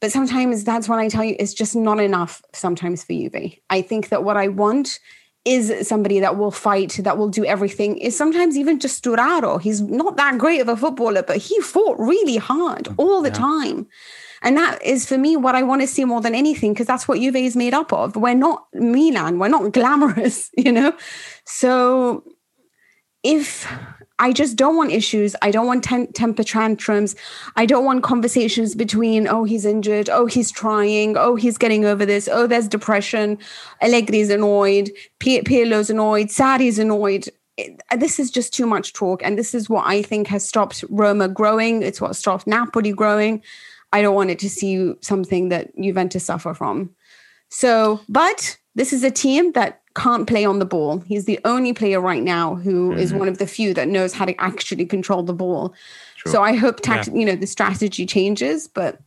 But sometimes that's when I tell you it's just not enough sometimes for Juve. I think that what I want is somebody that will fight, that will do everything, is sometimes even just Sturaro. He's not that great of a footballer, but he fought really hard mm, all the yeah. time. And that is for me what I want to see more than anything, because that's what Juve is made up of. We're not Milan, we're not glamorous, you know? So if I just don't want issues. I don't want tem- temper tantrums. I don't want conversations between, oh, he's injured. Oh, he's trying. Oh, he's getting over this. Oh, there's depression. Allegri's annoyed. P- Pirlo's annoyed. Sarri's annoyed. It, this is just too much talk. And this is what I think has stopped Roma growing. It's what stopped Napoli growing. I don't want it to see something that Juventus suffer from. So, but this is a team that can't play on the ball. He's the only player right now who mm-hmm. is one of the few that knows how to actually control the ball. True. So I hope tact- yeah. you know the strategy changes, but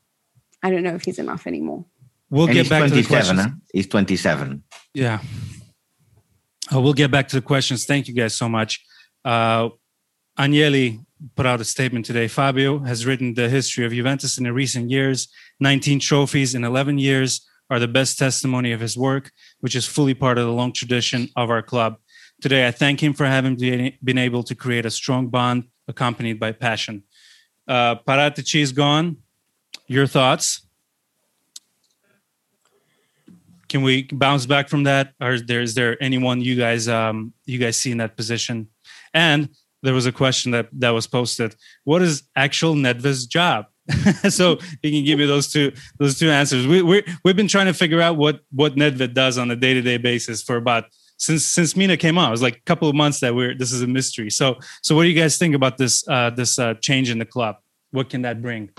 I don't know if he's enough anymore. We'll and get back to the questions. Huh? He's 27. Yeah. Uh, we'll get back to the questions. Thank you guys so much. Uh, Agnelli put out a statement today. Fabio has written the history of Juventus in the recent years. 19 trophies in 11 years are the best testimony of his work, which is fully part of the long tradition of our club. Today, I thank him for having been able to create a strong bond accompanied by passion. Uh, Paratici is gone. Your thoughts? Can we bounce back from that, or is there, is there anyone you guys um, you guys see in that position? And there was a question that that was posted. What is actual Nedved's job? so you can give me those two those two answers. We we we've been trying to figure out what what Nedved does on a day to day basis for about since since Mina came on. It was like a couple of months that we're this is a mystery. So so what do you guys think about this uh, this uh, change in the club? What can that bring?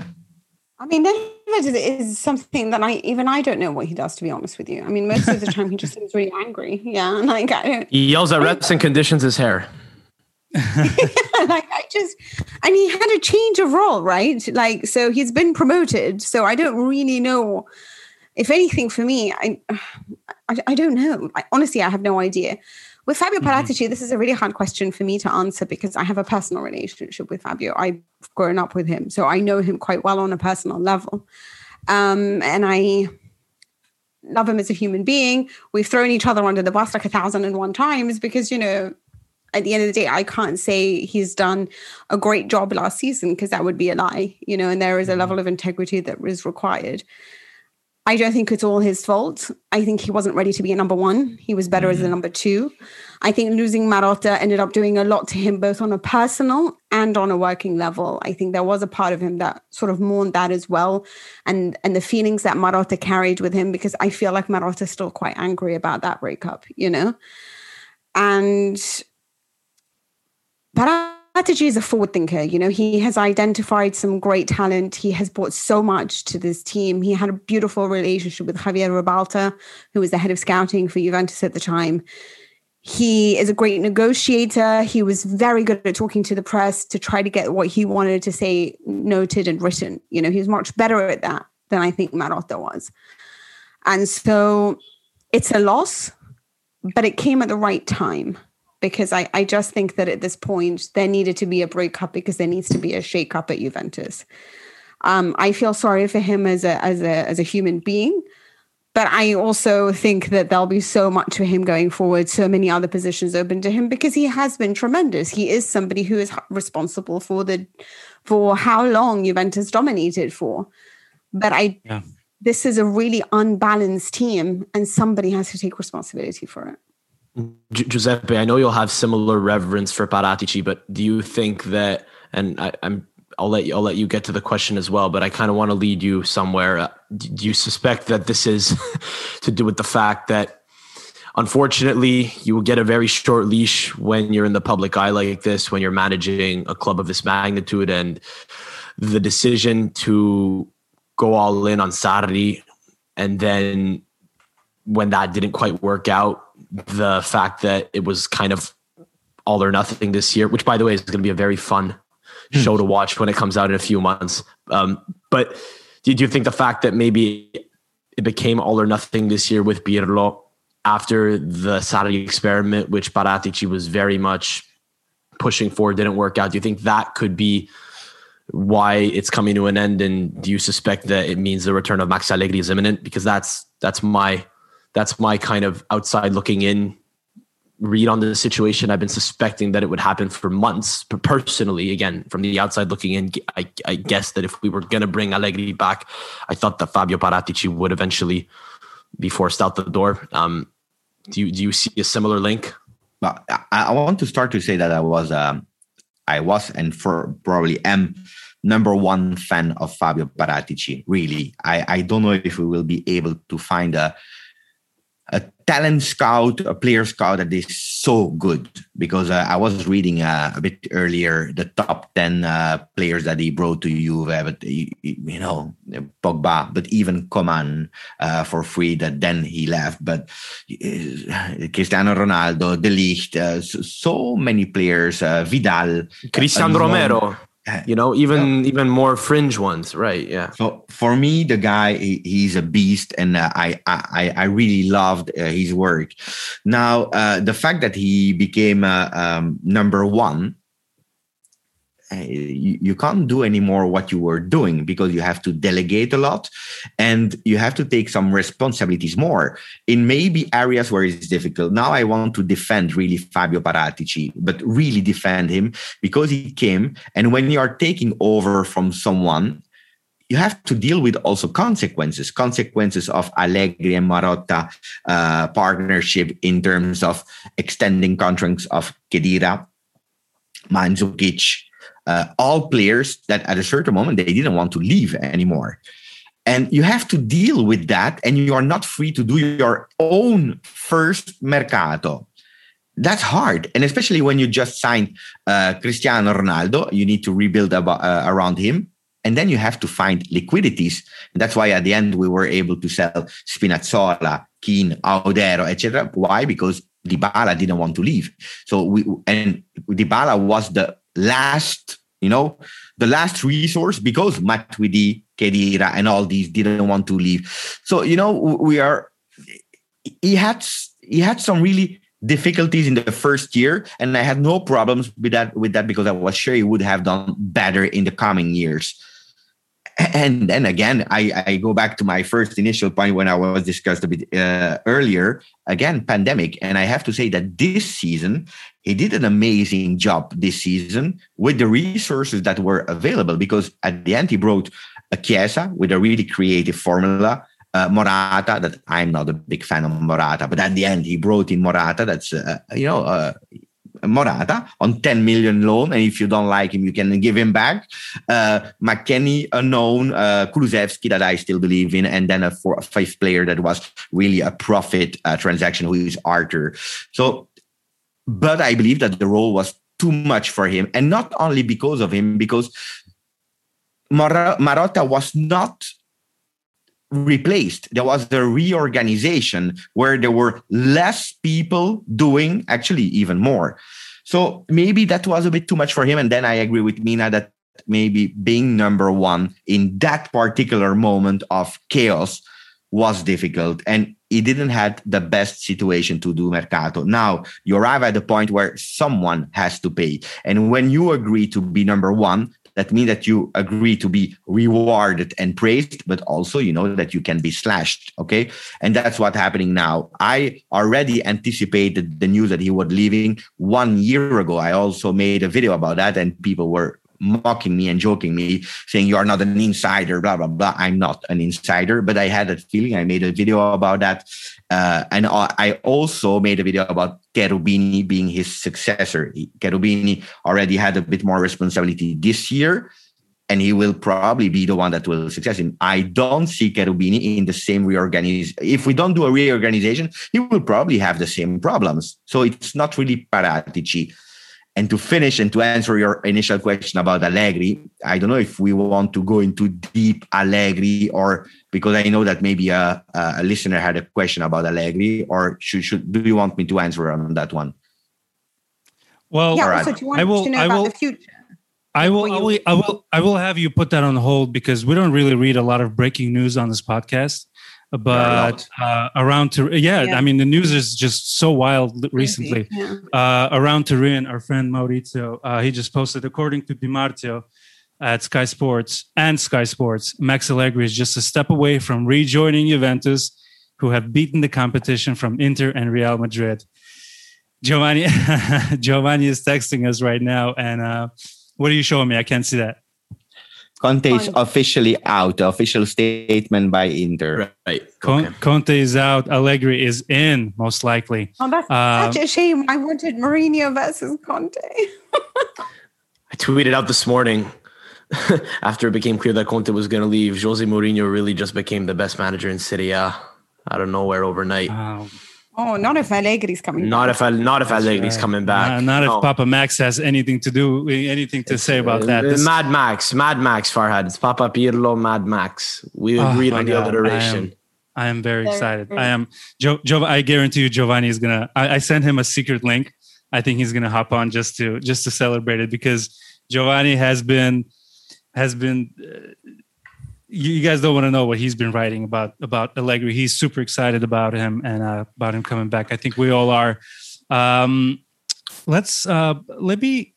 I mean, Nedved is something that I even I don't know what he does. To be honest with you, I mean, most of the time he just seems really angry. Yeah, like I don't. He yells at reps and conditions his hair. Like I just, and he had a change of role, right? Like, so he's been promoted. So I don't really know. If anything, for me, I, I, I don't know. I, honestly, I have no idea. With Fabio mm-hmm. Paratici, this is a really hard question for me to answer because I have a personal relationship with Fabio. I've grown up with him, so I know him quite well on a personal level, um, and I love him as a human being. We've thrown each other under the bus like a thousand and one times because you know at the end of the day, I can't say he's done a great job last season because that would be a lie, you know, and there is a level mm-hmm. of integrity that was required. I don't think it's all his fault. I think he wasn't ready to be a number one. He was better mm-hmm. as a mm-hmm. number two. I think losing Marotta ended up doing a lot to him, both on a personal and on a working level. I think there was a part of him that sort of mourned that as well, and and the feelings that Marotta carried with him, because I feel like Marotta's still quite angry about that breakup, you know. And Paratici is a forward thinker. You know, he has identified some great talent. He has brought so much to this team. He had a beautiful relationship with Javier Ribalta, who was the head of scouting for Juventus at the time. He is a great negotiator. He was very good at talking to the press to try to get what he wanted to say noted and written. You know, he was much better at that than I think Marotta was. And so it's a loss, but it came at the right time because I, I just think that at this point there needed to be a breakup because there needs to be a shakeup at Juventus. Um, I feel sorry for him as a as a as a human being, but I also think that there'll be so much for him going forward, so many other positions open to him because he has been tremendous. He is somebody who is responsible for the for how long Juventus dominated for. But I yeah. this is a really unbalanced team, and somebody has to take responsibility for it. Giuseppe, I know you'll have similar reverence for Paratici, but do you think that? And I, am I'll let you I'll let you get to the question as well, but I kind of want to lead you somewhere. Uh, do you suspect that this is to do with the fact that unfortunately you will get a very short leash when you're in the public eye like this, when you're managing a club of this magnitude, and the decision to go all in on Sarri, and then when that didn't quite work out the fact that it was kind of all or nothing this year, which by the way is going to be a very fun hmm. show to watch when it comes out in a few months. Um, but did you think the fact that maybe it became all or nothing this year with Pirlo after the Sarri experiment, which Paratici was very much pushing for, didn't work out? Do you think that could be why it's coming to an end? And do you suspect that it means the return of Max Allegri is imminent? Because that's that's my that's my kind of outside looking in read on the situation. I've been suspecting that it would happen for months. But personally, again, from the outside looking in, I, I guess that if we were going to bring Allegri back, I thought that Fabio Paratici would eventually be forced out the door. Um, do you do you see a similar link? Well, I, want to start to say that I was um, I was and for probably am number one fan of Fabio Paratici. Really, I I don't know if we will be able to find a a talent scout, a player scout that is so good because uh, I was reading uh, a bit earlier the top 10 uh, players that he brought to Juve, but you know, Pogba, but even Coman uh, for free that then he left. But uh, Cristiano Ronaldo, De Ligt, uh, so, so, many players, Vidal, Cristiano Romero you know even yeah. even more fringe ones right yeah. So for me the guy he, he's a beast and uh, I, I i really loved uh, his work. Now uh, the fact that he became uh, um, number one you, you can't do anymore what you were doing because you have to delegate a lot and you have to take some responsibilities more in maybe areas where it's difficult. Now I want to defend really Fabio Paratici, but really defend him because he came. And when you are taking over from someone, you have to deal with also consequences, consequences of Allegri and Marotta uh, partnership in terms of extending contracts of Khedira, Mandzukic, uh, all players that at a certain moment they didn't want to leave anymore. And you have to deal with that, and you are not free to do your own first mercato. That's hard, and especially when you just signed uh, Cristiano Ronaldo, you need to rebuild uh, around him, and then you have to find liquidities. And that's why at the end we were able to sell Spinazzola, Kean, Audero, etc. Why? Because Dybala didn't want to leave. So we and Dybala was the last, you know, the last resource because Matuidi, Khedira, and all these didn't want to leave. So you know, we are. He had he had some really difficulties in the first year, and I had no problems with that with that because I was sure he would have done better in the coming years and then again, I, I go back to my first initial point when I was discussed a bit uh, earlier. Again, pandemic, and I have to say that this season he did an amazing job this season with the resources that were available. Because at the end, he brought a Chiesa with a really creative formula. Uh, Morata, that I'm not a big fan of Morata, but at the end he brought in Morata. That's uh, you know uh, Morata on 10 million loan. And if you don't like him, you can give him back. Uh, McKennie, unknown, uh, Kulusevski, that I still believe in. And then a, four, a fifth player that was really a profit uh, transaction, who is Arthur. So, but I believe that the role was too much for him. And not only because of him, because Mar- Marotta was not replaced. There was the reorganization where there were less people doing actually even more. So maybe that was a bit too much for him. And then I agree with Mina that maybe being number one in that particular moment of chaos was difficult and he didn't have the best situation to do mercato now you arrive at the point where someone has to pay and when you agree to be number one that means that you agree to be rewarded and praised but also you know that you can be slashed okay? And that's what's happening now. I already anticipated the news that he was leaving one year ago. I also made a video about that and people were mocking me and joking me, saying you are not an insider, blah blah blah. I'm not an insider, but I had that feeling. I made a video about that, uh, and I also made a video about Cherubini being his successor. Cherubini already had a bit more responsibility this year, and he will probably be the one that will success him. I don't see Cherubini in the same reorganization. If we don't do a reorganization, he will probably have the same problems. So it's not really Paratici. And to finish and to answer your initial question about Allegri, I don't know if we want to go into deep Allegri or because I know that maybe a, a listener had a question about Allegri, or should, should do you want me to answer on that one? Well, yeah. Right. So do you want I will, to know I will, about the future? I will, I will, I will, I will have you put that on hold because we don't really read a lot of breaking news on this podcast but uh, around to yeah, yeah, I mean the news is just so wild recently. Yeah. Uh, around Turin, our friend Maurizio, uh, he just posted according to Di Marzio at Sky Sports and Sky Sports, Max Allegri is just a step away from rejoining Juventus, who have beaten the competition from Inter and Real Madrid. Giovanni, Giovanni is texting us right now, and uh, what are you showing me? I can't see that. Conte is officially out. Official statement by Inter. Right. Con- okay. Conte is out. Allegri is in, most likely. Oh, that's um, such a shame. I wanted Mourinho versus Conte. I tweeted out this morning after it became clear that Conte was going to leave. Jose Mourinho really just became the best manager in Serie A. out of nowhere overnight. Oh, not if Allegri's coming. Not back. if not if Allegri's right. coming back. Not, not if no. Papa Max has anything to do, anything to it's, say about uh, that. Uh, this, Mad Max, Mad Max, Farhad. It's Papa Pirlo, Mad Max. We ah, oh agreed on the alliteration. I am very excited. I am. Joe, Joe, I guarantee you, Giovanni is gonna. I, I sent him a secret link. I think he's gonna hop on just to just to celebrate it because Giovanni has been has been. Uh, You, you, guys don't want to know what he's been writing about about Allegri. He's super excited about him and uh, about him coming back. I think we all are. Um, let's uh, let me.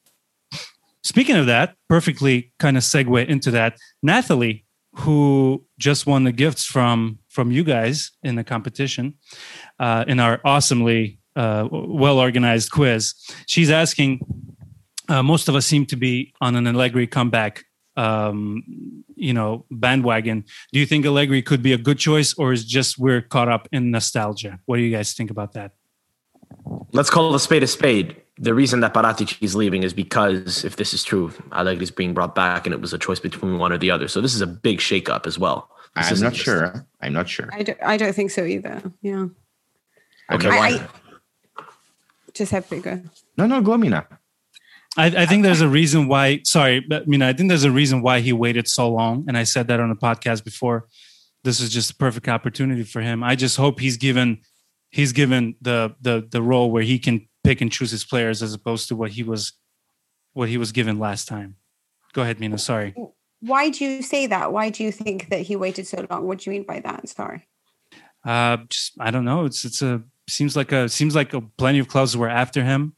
Speaking of that, perfectly kind of segue into that. Nathalie, who just won the gifts from from you guys in the competition, uh, in our awesomely uh, well organized quiz, she's asking. Uh, most of us seem to be on an Allegri comeback um, you know bandwagon. Do you think Allegri could be a good choice, or is just we're caught up in nostalgia? What do you guys think about that? Let's call a spade a spade. The reason that Paratici is leaving is because, if this is true, Allegri is being brought back, and it was a choice between one or the other. So this is a big shakeup as well. This I'm not sure. I'm not sure. I don't, I don't think so either. Yeah. Okay. I, I, just have to go. No, no, go, Mina. I, I, think there's a reason why. Sorry, but I mean, I think there's a reason why he waited so long, and I said that on the podcast before. This is just a perfect opportunity for him. I just hope he's given he's given the the the role where he can pick and choose his players as opposed to what he was what he was given last time. Go ahead, Mina. Sorry. Why do you say that? Why do you think that he waited so long? What do you mean by that? Sorry. Uh, just I don't know. It's it's a seems like a seems like a, plenty of clubs were after him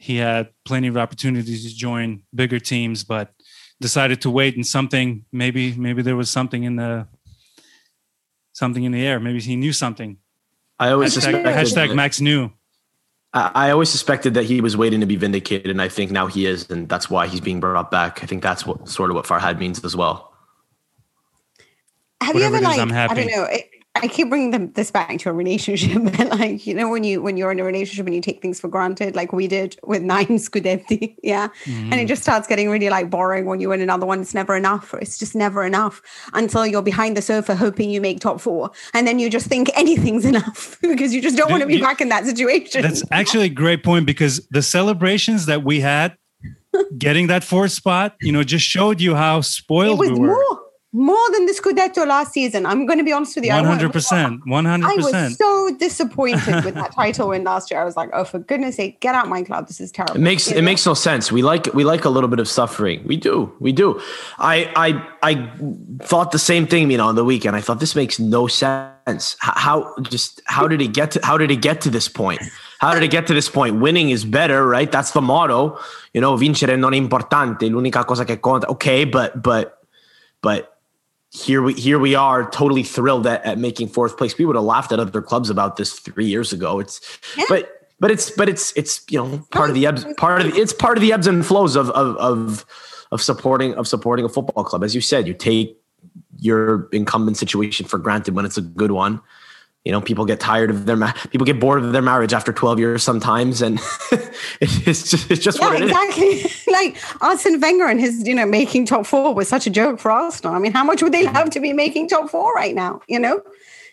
he had plenty of opportunities to join bigger teams, but decided to wait and something maybe maybe there was something in the something in the air. Maybe he knew something. I always hashtag, hashtag Max knew. I, I always suspected that he was waiting to be vindicated, and I think now he is, and that's why he's being brought back. I think that's what sort of what Farhad means as well. Have Whatever you ever like? I don't know. It, I keep bringing them, this back to a relationship, but like you know, when you when you're in a relationship and you take things for granted, like we did with nine Scudetti, yeah, mm-hmm. and it mm-hmm. just starts getting really like boring when you win another one. It's never enough. It's just never enough until you're behind the sofa hoping you make top four, and then you just think anything's enough because you just don't want to be you, back in that situation. That's actually a great point because the celebrations that we had getting that fourth spot, you know, just showed you how spoiled we were. More more than the Scudetto last season. I'm going to be honest with you. One hundred percent. One hundred percent. I was so disappointed with that title win last year. I was like, oh, for goodness sake, get out my club. This is terrible. It makes it makes no sense. We like we like a little bit of suffering. We do. We do. I I I thought the same thing. You know, on the weekend, I thought this makes no sense. How, just how did it get to how did it get to this point? How did it get to this point? Winning is better, right? That's the motto. You know, vincere non è importante. L'unica cosa che conta. Okay, but but but here we here we are totally thrilled at, at making fourth place. We would have laughed at other clubs about this three years ago. It's yeah. but but it's but it's it's you know part of the ebbs part of the, it's part of the ebbs and flows of of of of supporting of supporting a football club. As you said you take your incumbent situation for granted when it's a good one you know people get tired of their ma- people get bored of their marriage after 12 years sometimes and it's just it's just yeah, what it exactly. is. like Arsene Wenger and his you know making top four was such a joke for Arsenal I mean how much would they love to be making top four right now you know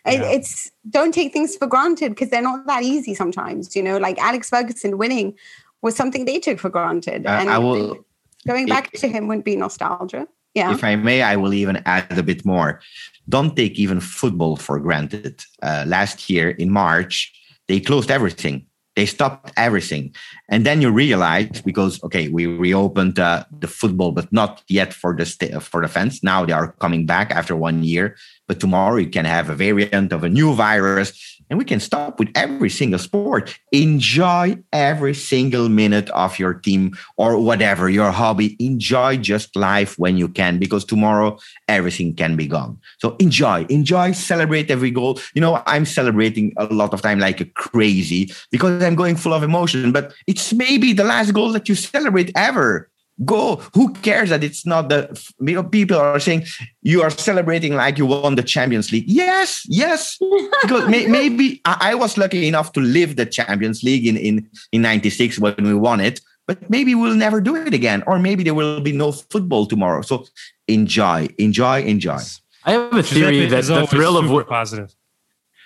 yeah. it's don't take things for granted because they're not that easy sometimes you know like Alex Ferguson winning was something they took for granted uh, and I will going back it, to him wouldn't be nostalgia yeah. If I may, I will even add a bit more. Don't take even football for granted. Uh, last year in March, they closed everything. They stopped everything. And then you realize because, okay, we reopened uh, the football, but not yet for the, st- for the fans. Now they are coming back after one year. But tomorrow you can have a variant of a new virus and we can stop with every single sport. Enjoy every single minute of your team or whatever your hobby. Enjoy just life when you can, because tomorrow everything can be gone. So enjoy, enjoy, celebrate every goal. You know, I'm celebrating a lot of time like a crazy because I'm going full of emotion, but it's maybe the last goal that you celebrate ever go. Who cares that it's not the you know, people are saying you are celebrating like you won the champions league. Yes yes. Because may, maybe I, I, was lucky enough to live the champions league in in in 96 when we won it but maybe we'll never do it again or maybe there will be no football tomorrow. So enjoy enjoy enjoy. I have a theory that the thrill of positive.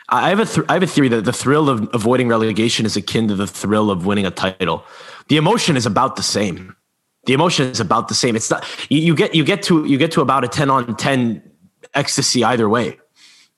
I have a th- I have a theory that the thrill of avoiding relegation is akin to the thrill of winning a title. The emotion is about the same. The emotion is about the same. It's not you, you get you get to you get to about a ten on ten ecstasy either way,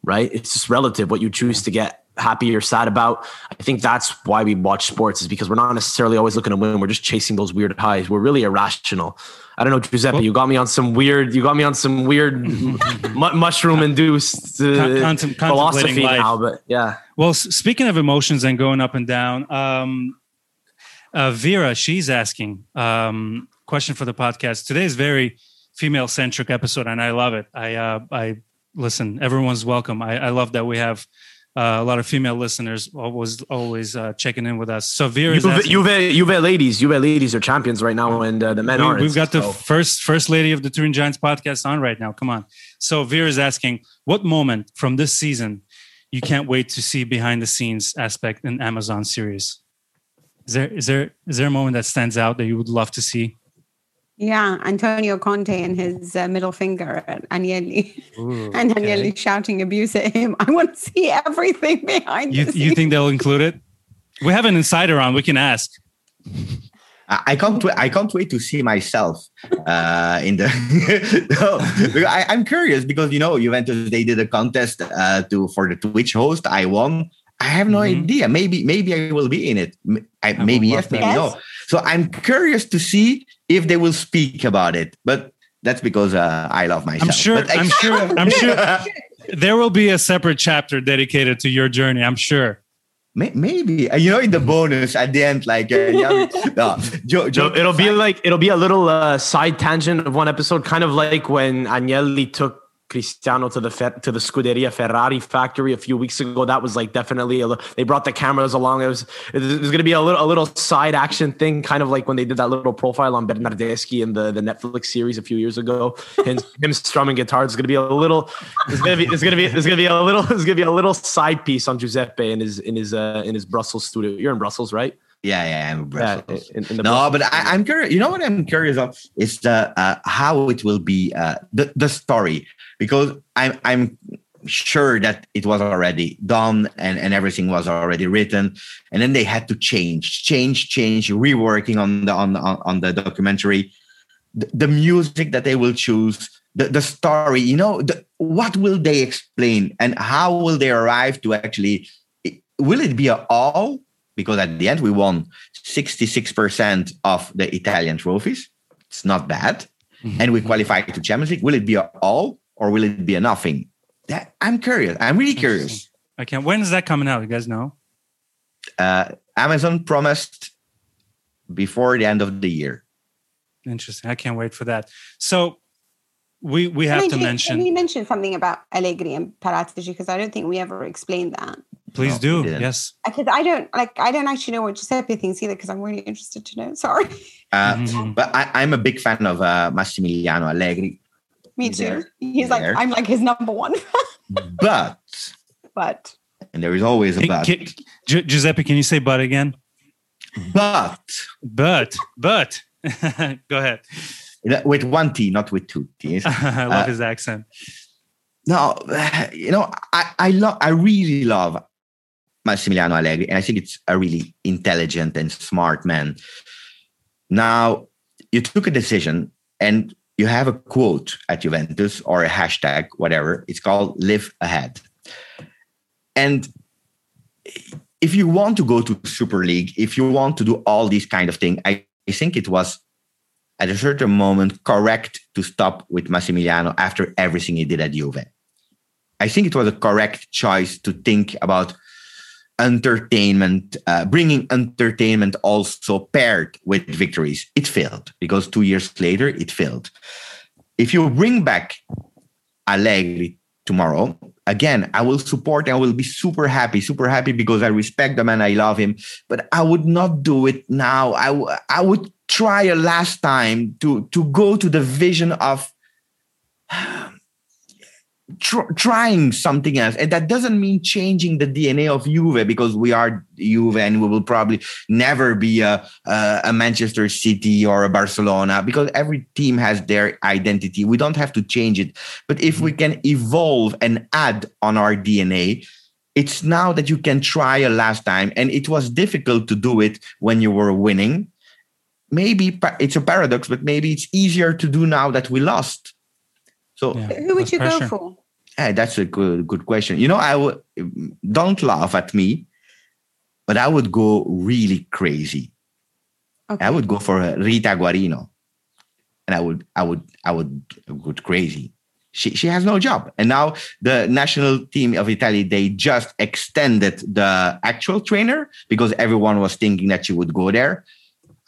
right? It's just relative what you choose to get happy or sad about. I think that's why we watch sports is because we're not necessarily always looking to win. We're just chasing those weird highs. We're really irrational. I don't know, Giuseppe. Well, you got me on some weird. You got me on some weird mushroom induced uh, Contem- philosophy life. now. But yeah. Well, speaking of emotions and going up and down, um, uh, Vera, she's asking um, question for the podcast. Today is very female centric episode, and I love it. I uh, I listen. Everyone's welcome. I, I love that we have uh, a lot of female listeners always always uh, checking in with us. So Vera, Juve, Juve, Juve ladies, Juve ladies are champions right now, and uh, the men we, aren't. We've got so. the first first lady of the Turin Giants podcast on right now. Come on. So Vera is asking, what moment from this season you can't wait to see behind the scenes aspect in Amazon series? Is there is there is there a moment that stands out that you would love to see? Yeah, Antonio Conte and his uh, middle finger at Agnelli, Ooh, and Agnelli okay. shouting abuse at him. I want to see everything behind. You, you think they'll include it? We have an insider on. We can ask. I can't. Wait, I can't wait to see myself uh, in the. no, I, am curious because you know Juventus they did a contest uh, to for the Twitch host. I won. I have no mm-hmm. idea. Maybe maybe I will be in it. I, maybe yes, maybe yes. no. So I'm curious to see if they will speak about it. But that's because uh, I love myself. I'm sure. I, am sure. I'm sure. There will be a separate chapter dedicated to your journey. I'm sure. Maybe you know in the bonus at the end, like uh, yeah, no, Joe, Joe, it'll be like it'll be a little uh, side tangent of one episode, kind of like when Agnelli took Cristiano to the to the Scuderia Ferrari factory a few weeks ago. That was like definitely a, they brought the cameras along. It was it was going to be a little a little side action thing, kind of like when they did that little profile on Bernardeschi in the, the Netflix series a few years ago. Him, him strumming guitar. It's going to be a little. It's going to be. It's going to be. It's going to be a little. It's going to be a little side piece on Giuseppe in his in his uh, in his Brussels studio. You're in Brussels, right? Yeah, yeah, I'm Brussels. Yeah, in, in no, but I, am curious. You know what I'm curious of? Is the uh, how it will be uh, the the story. Because I'm I'm sure that it was already done and, and everything was already written. And then they had to change change change reworking on the on on the documentary. The, the music that they will choose the, the story you know the, what will they explain? And how will they arrive to actually will it be a all because at the end we won 66% of the italian trophies it's not bad mm-hmm. and we qualified to champions league will it be a all or will it be a nothing? That I'm curious. I'm really curious. I can't. When is that coming out? You guys know? Uh, Amazon promised before the end of the year. Interesting. I can't wait for that. So we we have to mention. Can you mention something about Allegri and Paratici because I don't think we ever explained that. Please no, do. Yes. Because I don't like. I don't actually know what Giuseppe thinks either. Because I'm really interested to know. Sorry. Uh, mm-hmm. But I, am a big fan of uh, Massimiliano Allegri. Me too. There, He's like, I'm like his number one. but, but, and there is always a but. Can, Giuseppe, can you say but again? But, but, but, go ahead. With one T, not with two T's. I love uh, his accent. No, you know, I, I love, I really love Massimiliano Allegri, and I think it's a really intelligent and smart man. Now, you took a decision, and you have a quote at Juventus or a hashtag, whatever. It's called live ahead. And if you want to go to Super League, if you want to do all these kind of things, I, I think it was at a certain moment correct to stop with Massimiliano after everything he did at Juve. I think it was a correct choice to think about entertainment, uh, bringing entertainment also paired with victories. It failed because two years later it failed. If you bring back Allegri tomorrow, again, I will support and I will be super happy, super happy because I respect the man, I love him. But I would not do it now. I, w- I would try a last time to to go to the vision of tr- trying something else. And that doesn't mean changing the DNA of Juve because we are Juve and we will probably never be a, a, a, Manchester City or a Barcelona because every team has their identity. We don't have to change it. But if we mm-hmm. can evolve and add on our DNA, it's now that you can try a last time and it was difficult to do it when you were winning maybe it's a paradox but maybe it's easier to do now that we lost so yeah, who would you pressure. go for hey, that's a good good question you know i would don't laugh at me but i would go really crazy okay. i would go for rita guarino and i would i would i would go crazy she, she has no job. And now the national team of Italy, they just extended the actual trainer because everyone was thinking that she would go there.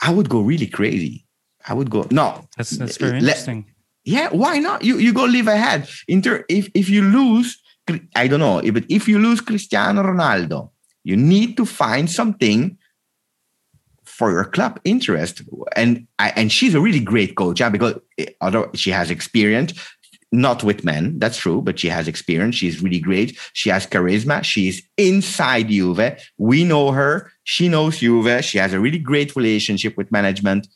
I would go really crazy. I would go, no. That's, that's very interesting. Yeah, why not? You, you go live ahead. Inter, if, if you lose, I don't know, but if you lose Cristiano Ronaldo, you need to find something for your club interest. And I, and she's a really great coach, yeah, because eh, although she has experience, not with men, that's true, but she has experience. She's really great. She has charisma. She's inside Juve. We know her. She knows Juve. She has a really great relationship with management.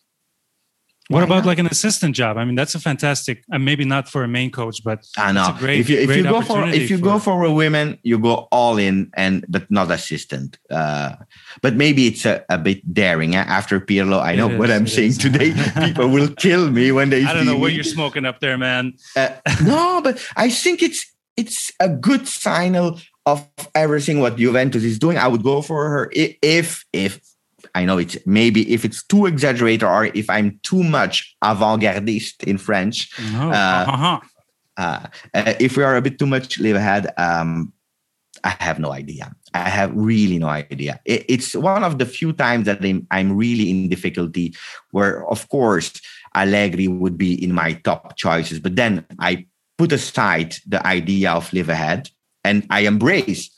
What about like an assistant job? I mean, that's a fantastic, uh, maybe not for a main coach, but I know. Great, if you if you go for if you for, go for a women, you go all in, and but not assistant. Uh, but maybe it's a, a bit daring. Eh? After Pirlo, I know is, what I'm saying is. today. People will kill me when they. I don't know me. what you're smoking up there, man. Uh, no, but I think it's it's a good signal of everything what Juventus is doing. I would go for her if if I know it's maybe if it's too exaggerated or if I'm too much avant-gardiste in French. Uh, uh-huh. uh, uh, if we are a bit too much live ahead, um, I have no idea. I have really no idea. It, it's one of the few times that I'm, I'm really in difficulty where, of course, Allegri would be in my top choices. But then I put aside the idea of live ahead and I embrace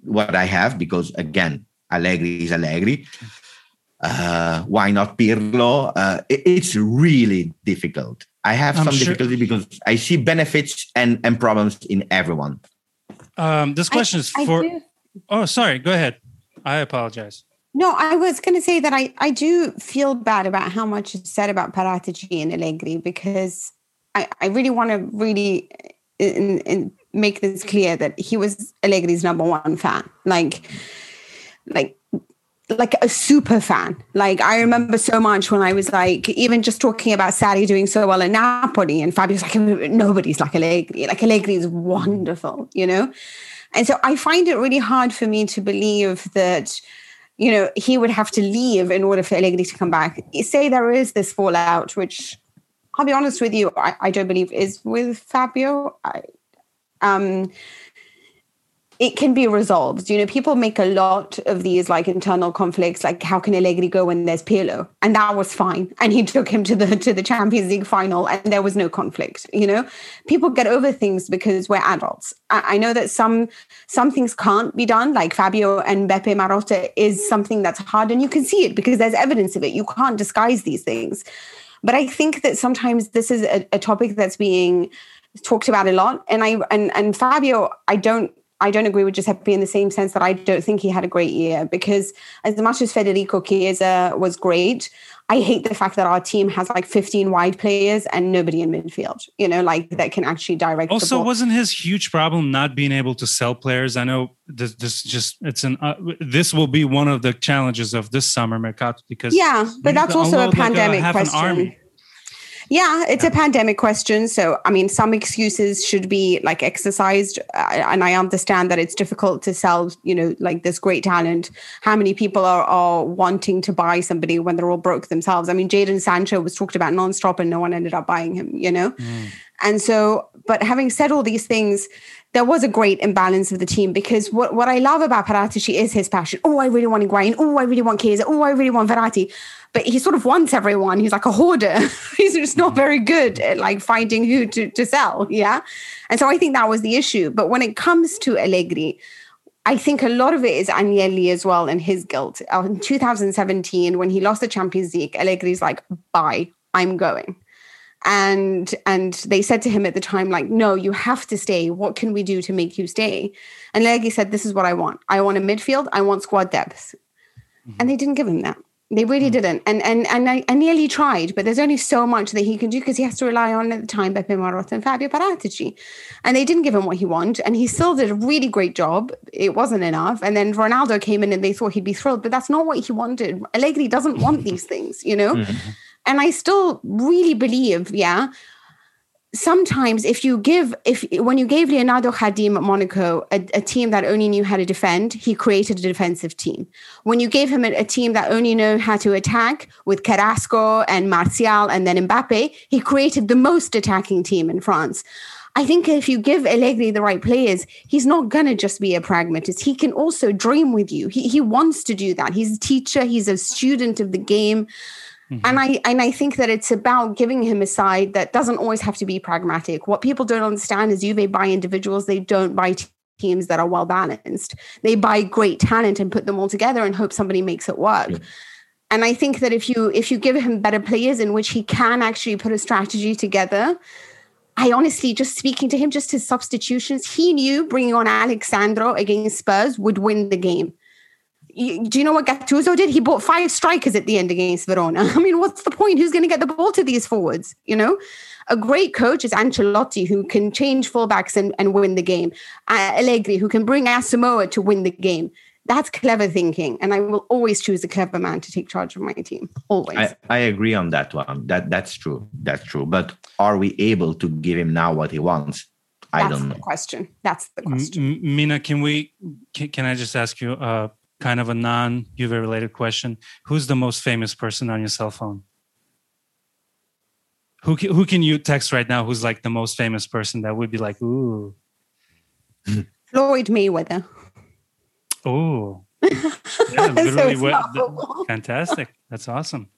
what I have because, again, Allegri is Allegri uh, why not Pirlo? Uh, it, it's really difficult. I have I'm some sure. difficulty because I see benefits and, and problems in everyone. Um, this question I, is for. Oh, sorry. Go ahead. I apologize. No, I was going to say that I, I do feel bad about how much is said about Paratici and Allegri because I, I really want to really in, in make this clear that he was Allegri's number one fan. Like, like like a super fan. Like I remember so much when I was like, even just talking about Sarri doing so well in Napoli, and Fabio's like, nobody's like Allegri. Like Allegri is wonderful, you know. And so I find it really hard for me to believe that, you know, he would have to leave in order for Allegri to come back. Say there is this fallout, which I'll be honest with you, I, I don't believe is with Fabio. I, um, it can be resolved. You know, people make a lot of these like internal conflicts, like how can Allegri go when there's Pirlo? And that was fine. And he took him to the to the Champions League final and there was no conflict. You know, people get over things because we're adults. I, I know that some some things can't be done, like Fabio and Beppe Marotta is something that's hard and you can see it because there's evidence of it. You can't disguise these things. But I think that sometimes this is a, a topic that's being talked about a lot. And I and and Fabio, I don't I don't agree with Giuseppe in the same sense that I don't think he had a great year because as much as Federico Chiesa was great, I hate the fact that our team has like 15 wide players and nobody in midfield, you know, like that can actually direct. Also, wasn't his huge problem not being able to sell players? I know this, this just, it's an, uh, this will be one of the challenges of this summer mercato because. Yeah, but that's also a pandemic like question. Yeah, it's a pandemic question. So, I mean, some excuses should be like exercised. And I understand that it's difficult to sell, you know, like this great talent. How many people are, are wanting to buy somebody when they're all broke themselves? I mean, Jaden Sancho was talked about nonstop and no one ended up buying him, you know? Mm. And so, but having said all these things, there was a great imbalance of the team because what, what I love about Paratici is his passion. Oh, I really want Higuain. Oh, I really want Chiesa. Oh, I really want Verratti but he sort of wants everyone. He's like a hoarder. He's just not very good at like finding who to, to sell. Yeah. And so I think that was the issue. But when it comes to Allegri, I think a lot of it is Agnelli as well and his guilt. Uh, in 2017, when he lost the Champions League, Allegri's like, bye, I'm going. And and they said to him at the time, like, no, you have to stay. What can we do to make you stay? And Allegri said, This is what I want. I want a midfield, I want squad depth. Mm-hmm. And they didn't give him that They really mm. didn't. And and and I, I, nearly tried, but there's only so much that he can do because he has to rely on at the time Beppe Marotta and Fabio Paratici. And they didn't give him what he wanted. And he still did a really great job. It wasn't enough. And then Ronaldo came in and they thought he'd be thrilled, but that's not what he wanted. Allegri doesn't want these things, you know? Mm-hmm. And I still really believe, yeah, sometimes if you give if when you gave leonardo jardim at monaco a, a, team that only knew how to defend he created a defensive team when you gave him a, a, team that only knew how to attack with carrasco and martial and then mbappe he created the most attacking team in france I think if you give Allegri the right players, he's not going to just be a pragmatist. He can also dream with you. He, he wants to do that. He's a teacher, he's a student of the game. Mm-hmm. And I and I think that it's about giving him a side that doesn't always have to be pragmatic. What people don't understand is you they buy individuals, they don't buy teams that are well balanced. They buy great talent and put them all together and hope somebody makes it work. Yeah. And I think that if you if you give him better players in which he can actually put a strategy together, I honestly just speaking to him, just his substitutions, he knew bringing on Alex Sandro against Spurs would win the game do you know what Gattuso did? He bought five strikers at the end against Verona. I mean, what's the point? Who's going to get the ball to these forwards? You know, a great coach is Ancelotti, who can change fullbacks and, and win the game. Uh, Allegri, who can bring Asamoah to win the game. That's clever thinking, and I will always choose a clever man to take charge of my team. Always. I, I agree on that one. That that's true. That's true. But are we able to give him now what he wants? I don't know. That's the question. That's the question. M- Mina, can we? Can, can I just ask you? Uh, kind of a non Juve related question. Who's the most famous person on your cell phone? Who can, who can you text right now? Who's like the most famous person that would be like, ooh, Floyd Mayweather. Oh, yeah, literally. so what, fantastic. That's awesome.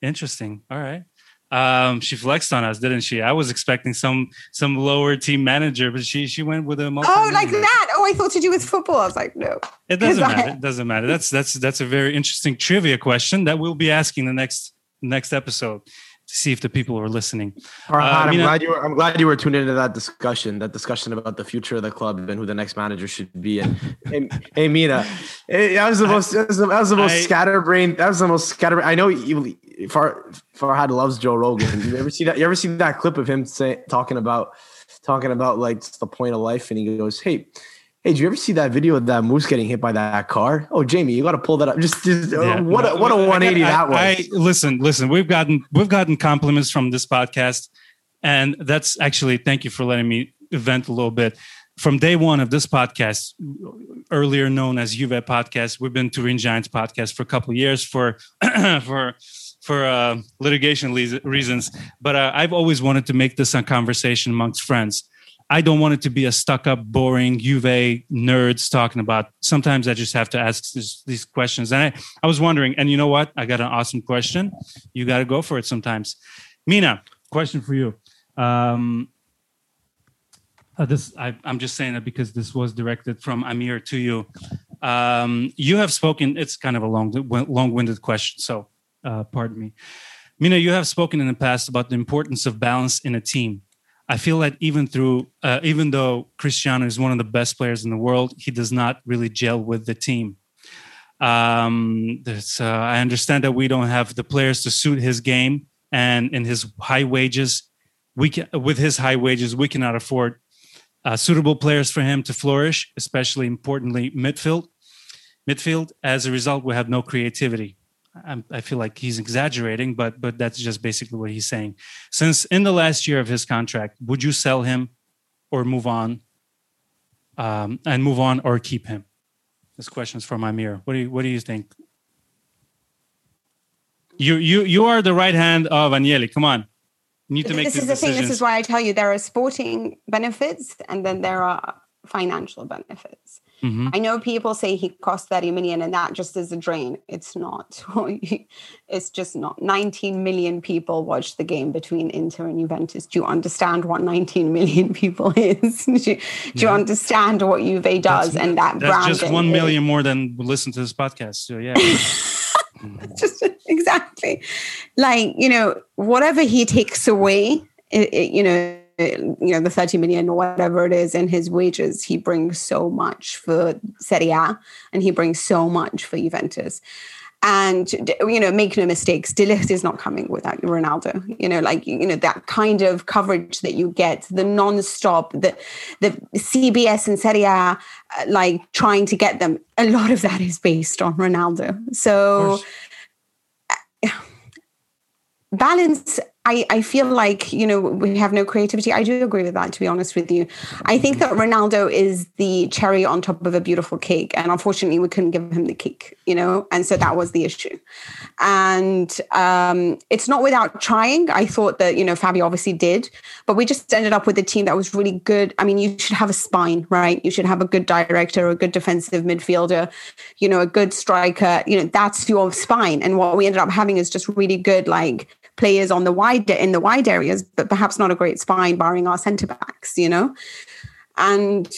Interesting. All right. Um, she flexed on us, didn't she? I was expecting some some lower team manager, but she she went with a oh like that. Oh, I thought to do with football. I was like, no, it doesn't matter. It doesn't matter. That's that's that's a very interesting trivia question that we'll be asking the next next episode to see if the people are listening. uh, I'm glad you were. I'm glad you were tuned into that discussion. That discussion about the future of the club and who the next manager should be. And hey, hey Mina, that was the most. That was the, that was the most I, scatterbrained. That was the most scatterbrained. I know you. Far Farhad loves Joe Rogan. You ever see that? You ever see that clip of him say, talking about talking about like the point of life? And he goes, "Hey." Hey, did you ever see that video of that moose getting hit by that car? Oh, Jamie, you got to pull that up. Just, just uh, yeah, what, a, what a 180 I, that was. I, listen, listen. We've gotten we've gotten compliments from this podcast, and that's actually thank you for letting me vent a little bit. From day one of this podcast, earlier known as Juve Podcast, we've been Turin Giants Podcast for a couple of years for for for uh, litigation reasons. But uh, I've always wanted to make this a conversation amongst friends. I don't want it to be a stuck up, boring Juve nerds talking about. Sometimes I just have to ask this, these questions. And I, I was wondering, and you know what? I got an awesome question. You got to go for it sometimes. Mina, question for you. Um, uh, this I, am just saying that because this was directed from Amir to you. Um, you have spoken. It's kind of a long, long-winded question, so uh, pardon me. Mina, you have spoken in the past about the importance of balance in a team. I feel that even through, uh, even though Cristiano is one of the best players in the world, he does not really gel with the team. Um, uh, I understand that we don't have the players to suit his game, and in his high wages, we can, with his high wages, we cannot afford uh, suitable players for him to flourish, especially importantly midfield. Midfield. As a result, we have no creativity. I'm, i feel like he's exaggerating, but but that's just basically what he's saying. Since in the last year of his contract, would you sell him or move on, um, and move on or keep him? This question is from Amir. What do you what do you think? You you you are the right hand of Agnelli. Come on, you need to make this is the decisions. thing. This is why I tell you there are sporting benefits and then there are financial benefits. Mm-hmm. I know people say he cost 30 million and that just is a drain. It's not. it's just not. 19 million people watched the game between Inter and Juventus. Do you understand what 19 million people is? do, you, do you understand what Juve does that's, and that that's just 1 million more than listen to this podcast. So yeah. just exactly. Like, you know, whatever he takes away, it, it, you know, you know the 30 million or whatever it is in his wages he brings so much for Serie A and he brings so much for Juventus And you know, make no mistakes, De Ligt is not coming without Ronaldo. You know, like you know that kind of coverage that you get, the non-stop, the the CBS and Serie A, uh, like trying to get them. A lot of that is based on Ronaldo. So balance I, I feel like you know we have no creativity. I do agree with that, to be honest with you. I think that Ronaldo is the cherry on top of a beautiful cake, and unfortunately, we couldn't give him the cake, you know, and so that was the issue. And um, it's not without trying. I thought that you know Fabio obviously did, but we just ended up with a team that was really good. I mean, you should have a spine, right? You should have a good director, a good defensive midfielder, you know, a good striker. You know, that's your spine. And what we ended up having is just really good, like players on the wide in the wide areas, but perhaps not a great spine, barring our centre backs. You know, and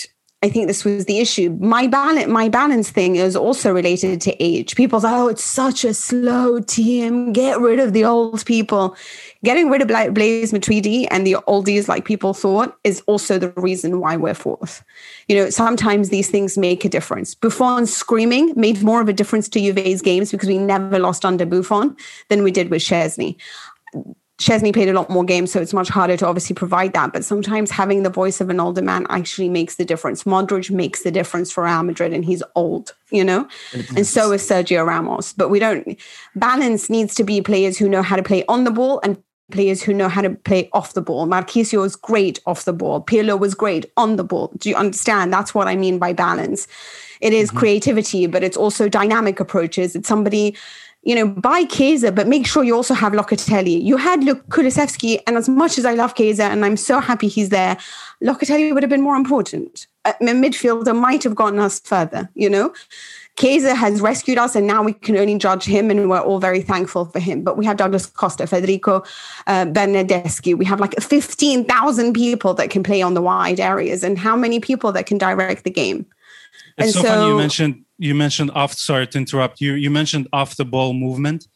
I think this was the issue. My balance, my balance thing is also related to age. People say, "Oh, it's such a slow team. Get rid of the old people." Getting rid of Blaise Matuidi and the oldies, like people thought, is also the reason why we're fourth. You know, sometimes these things make a difference. Buffon screaming made more of a difference to Juve's games because we never lost under Buffon than we did with Szczesny. Szczesny played a lot more games, so it's much harder to obviously provide that. But sometimes having the voice of an older man actually makes the difference. Modric makes the difference for Real Madrid, and he's old, you know, and so is Sergio Ramos. But we don't balance needs to be players who know how to play on the ball and players who know how to play off the ball. Marchisio was great off the ball. Pirlo was great on the ball. Do you understand? That's what I mean by balance. It is mm-hmm. creativity, but it's also dynamic approaches. It's somebody you know, buy Chiesa, but make sure you also have Locatelli. You had Luke Kulusevski, and as much as I love Chiesa and I'm so happy he's there, Locatelli would have been more important. A midfielder might have gotten us further, you know? Chiesa has rescued us, and now we can only judge him, and we're all very thankful for him. But we have Douglas Costa, Federico uh, Bernardeschi. We have like 15,000 people that can play on the wide areas, and how many people that can direct the game. It's and so, so funny you mentioned you mentioned off sorry to interrupt you you mentioned off the ball movement.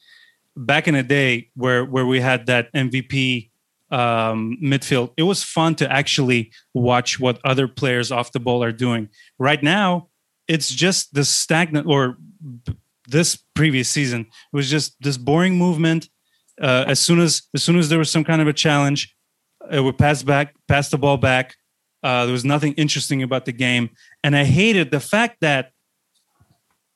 Back in the day where where we had that mvp um, midfield it was fun to actually watch what other players off the ball are doing. Right now it's just the stagnant or this previous season it was just this boring movement. Uh, as soon as as soon as there was some kind of a challenge it would pass back pass the ball back. Uh, there was nothing interesting about the game. And i hated the fact that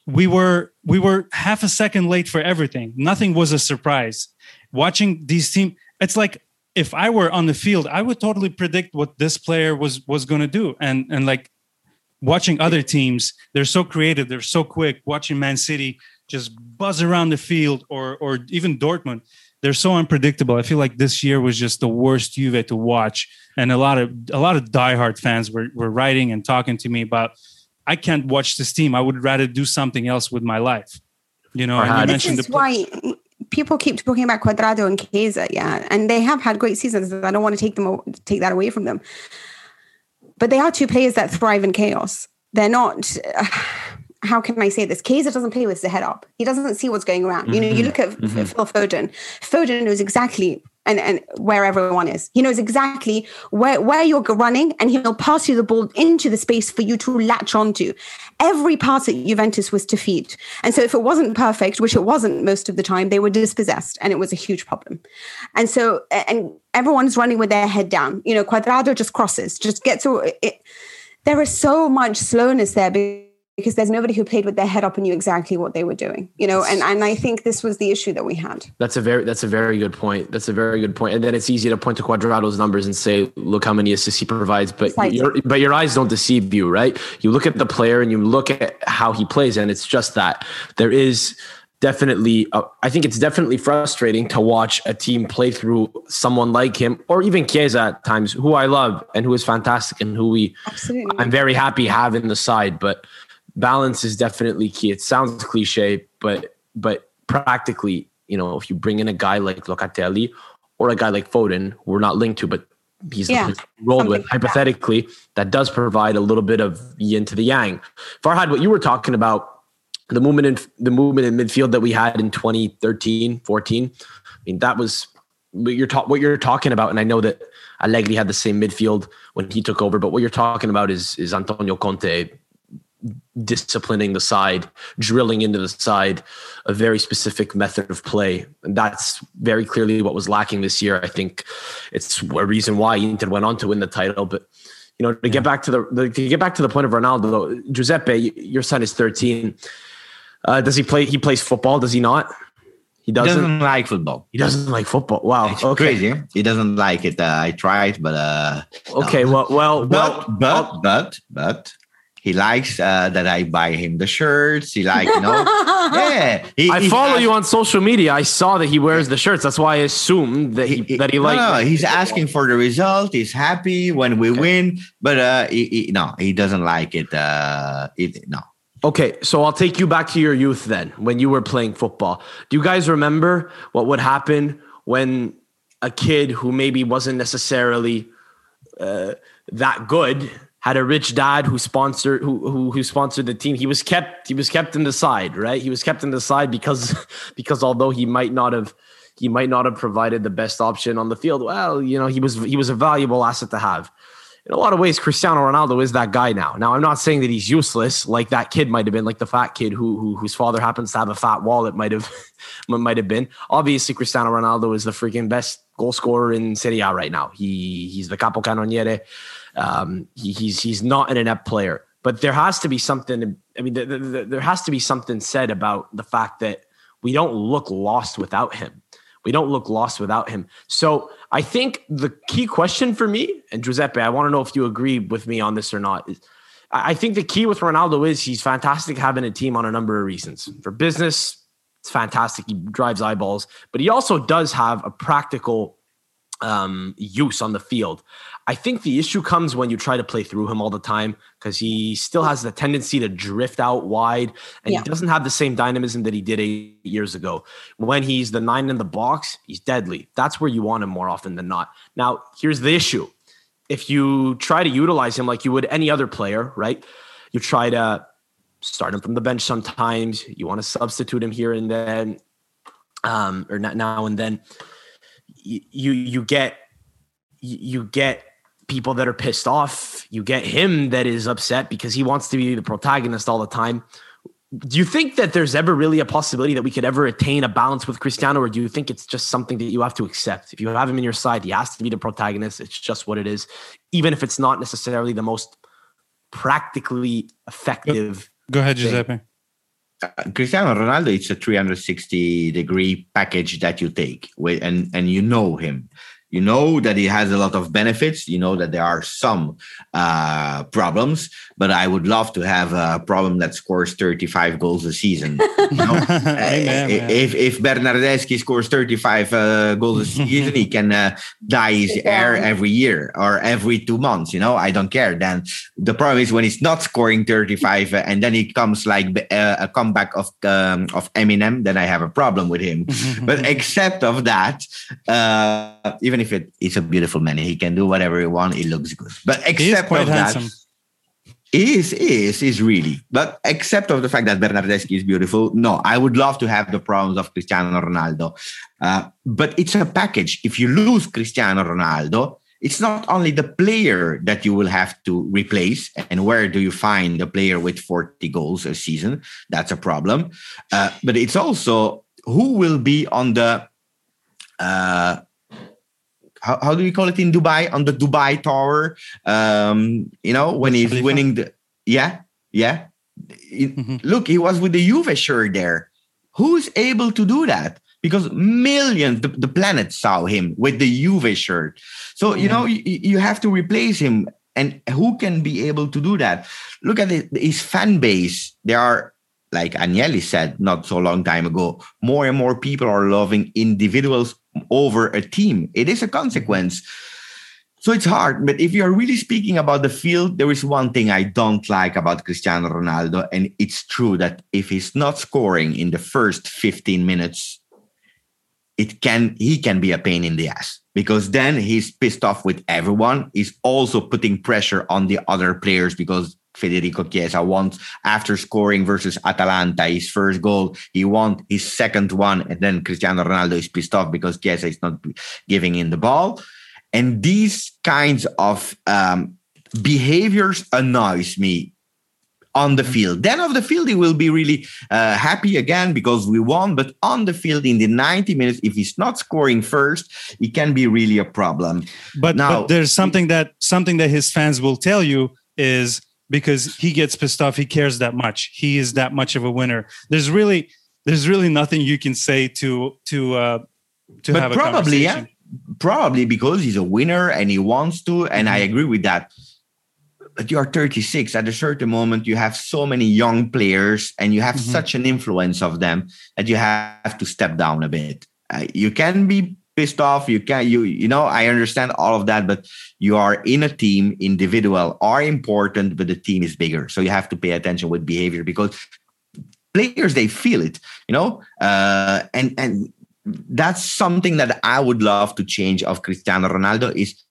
we were we were half a second late for everything. Nothing was a surprise. Watching these team, it's like if I were on the field, I would totally predict what this player was was going to do. And and like watching other teams, they're so creative, they're so quick. Watching Man City just buzz around the field, or or even Dortmund, they're so unpredictable. I feel like this year was just the worst Juve to watch, and a lot of a lot of diehard fans were were writing and talking to me about I can't watch this team. I would rather do something else with my life. You know, and you mentioned this is why people keep talking about Cuadrado and Chiesa, yeah, and they have had great seasons. I don't want to take them take that away from them, but they are two players that thrive in chaos. They're not. Uh, how can I say this? Chiesa doesn't play with his head up. He doesn't see what's going around. Mm-hmm. You know, you mm-hmm. look at mm-hmm. Phil Foden. Foden knows exactly and, and where everyone is. He knows exactly where, where you're running and he'll pass you the ball into the space for you to latch onto. Every pass at Juventus was to feed. And so if it wasn't perfect, which it wasn't most of the time, they were dispossessed and it was a huge problem. And so, and everyone's running with their head down. You know, Cuadrado just crosses, just gets, it, there is so much slowness there because there's nobody who played with their head up and knew exactly what they were doing you know and and i think this was the issue that we had. That's a very that's a very good point. That's a very good point. and then it's easy to point to Cuadrado's numbers and say look how many assists he provides but your but your eyes don't deceive you right? You look at the player and you look at how he plays and it's just that. There is definitely uh, i think it's definitely frustrating to watch a team play through someone like him or even Chiesa at times who i love and who is fantastic and who we Absolutely. i'm very happy have in the side but balance is definitely key. It sounds cliche, but but practically, you know, if you bring in a guy like Locatelli or a guy like Foden, we're not linked to, but he's yeah, rolled with hypothetically, that. that does provide a little bit of yin to the yang. Farhad, what you were talking about, the movement in the movement in midfield that we had in 2013, 14, I mean, that was what you're, ta- what you're talking about. And I know that Allegri had the same midfield when he took over, but what you're talking about is, is Antonio Conte disciplining the side, drilling into the side, a very specific method of play. And that's very clearly what was lacking this year. I think it's a reason why Inter went on to win the title. But you know, to get back to the, the to get back to the point of Ronaldo, Giuseppe, your son is 13. Uh, does he play? He plays football. Does he not? He doesn't, he doesn't, like football. He doesn't like football. Wow. It's okay. crazy. He doesn't like it. Uh, I tried, but uh, okay. No. Well, well, but well, but but but he likes uh, that I buy him the shirts. He like, you know, yeah. He, I follow you on social media. I saw that he wears the shirts. That's why I assumed that he, he that he likes. No, no, he's asking for the result. He's happy when we okay. win, but uh, he, he, no, he doesn't like it. Uh, it no. Okay, so I'll take you back to your youth then, when you were playing football. Do you guys remember what would happen when a kid who maybe wasn't necessarily uh, that good had a rich dad who sponsored who, who who sponsored the team? He was kept he was kept in the side, right? He was kept in the side because because although he might not have he might not have provided the best option on the field, well, you know, he was he was a valuable asset to have in a lot of ways, Cristiano Ronaldo is that guy now. Now, I'm not saying that he's useless, like that kid might have been, like the fat kid who, who whose father happens to have a fat wallet might have might have been. Obviously, Cristiano Ronaldo is the freaking best goal scorer in Serie A right now. He he's the capocannoniere. Um, he, he's he's not an inept player, but there has to be something. I mean, the, the, the, there has to be something said about the fact that we don't look lost without him. We don't look lost without him. So I think the key question for me, and Giuseppe, I want to know if you agree with me on this or not. Is I think the key with Ronaldo is he's fantastic having a team on a number of reasons. For business, it's fantastic. He drives eyeballs, but he also does have a practical um, use on the field. I think the issue comes when you try to play through him all the time because he still has the tendency to drift out wide and yeah. he doesn't have the same dynamism that he did eight years ago. When he's the nine in the box, he's deadly. That's where you want him more often than not. Now, here's the issue if you try to utilize him like you would any other player, right? You try to start him from the bench sometimes, you want to substitute him here and then, um, or not now and then you you get you get people that are pissed off. You get him that is upset because he wants to be the protagonist all the time. Do you think that there's ever really a possibility that we could ever attain a balance with Cristiano, or do you think it's just something that you have to accept? If you have him in your side, he has to be the protagonist. It's just what it is, even if it's not necessarily the most practically effective. Go, go ahead, Giuseppe. Uh, Cristiano Ronaldo, it's a 360 degree package that you take with, and, and you know him you know that it has a lot of benefits. You know that there are some uh, problems but i would love to have a problem that scores 35 goals a season you know? Amen, if, if bernardeschi scores 35 uh, goals a season he can uh, dye his hair every year or every two months you know i don't care then the problem is when he's not scoring 35 uh, and then he comes like uh, a comeback of um, of eminem then i have a problem with him but except of that uh, even even if it is a beautiful man, he can do whatever he wants. He looks good. But except of handsome. that, is is is really. But except of the fact that Bernardeschi is beautiful, no, I would love to have the problems of Cristiano Ronaldo. Uh, but it's a package. If you lose Cristiano Ronaldo, it's not only the player that you will have to replace and where do you find the player with 40 goals a season that's a problem uh, but it's also who will be on the uh, how, how do you call it in Dubai on the Dubai Tower? Um, you know when he's winning the yeah yeah. Mm-hmm. Look, he was with the Juve shirt there. Who's able to do that? Because millions, the, the planet saw him with the Juve shirt. So you know you, you have to replace him, and who can be able to do that? Look at it, his fan base. There are like Agnelli said not so long time ago, more and more people are loving individuals over a team. It is a consequence. Mm-hmm. So it's hard. But if you're really speaking about the field, there is one thing I don't like about Cristiano Ronaldo. And it's true that if he's not scoring in the first 15 minutes, it can he can be a pain in the ass because then he's pissed off with everyone. He's also putting pressure on the other players because Federico Chiesa wants after scoring versus Atalanta his first goal. He wants his second one, and then Cristiano Ronaldo is pissed off because Chiesa is not giving in the ball. And these kinds of um, behaviors annoys me on the field. Then off the field, he will be really uh, happy again because we won. But on the field, in the 90 minutes, if he's not scoring first, it can be really a problem. But now but there's something that something that his fans will tell you is because he gets pissed off, he cares that much. He is that much of a winner. There's really there's really nothing you can say to to uh, to but have probably yeah probably because he's a winner and he wants to and i mm-hmm. agree with that but you are 36 at a certain moment you have so many young players and you have mm-hmm. such an influence of them that you have to step down a bit uh, you can be pissed off you can't you you know i understand all of that but you are in a team individual are important but the team is bigger so you have to pay attention with behavior because players they feel it you know uh, and and that's something that I would love to change of Cristiano Ronaldo is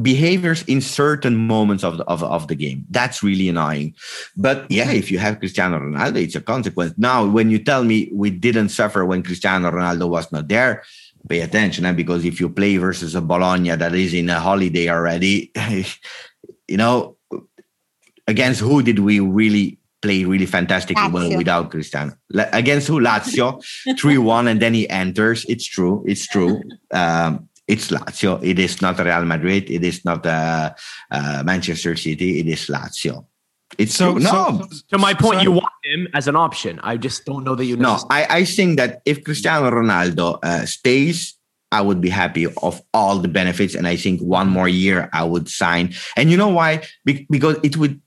behaviors in certain moments of the, of, of the game. That's really annoying. But yeah, if you have Cristiano Ronaldo, it's a consequence. Now, when you tell me we didn't suffer when Cristiano Ronaldo was not there, pay attention. Eh? Because if you play versus a Bologna that is in a holiday already, you know, against who did we really play really fantastically well without Cristiano. Against who? Lazio, 3 1, and then he enters. It's true. It's true. Um, it's Lazio. It is not Real Madrid. It is not uh, uh, Manchester City. It is Lazio. It's so, true. No. So, to my point, you want him as an option. I just don't know that you. No, I, I think that if Cristiano Ronaldo uh, stays, I would be happy of all the benefits, and I think one more year I would sign. And you know why? Be- because it would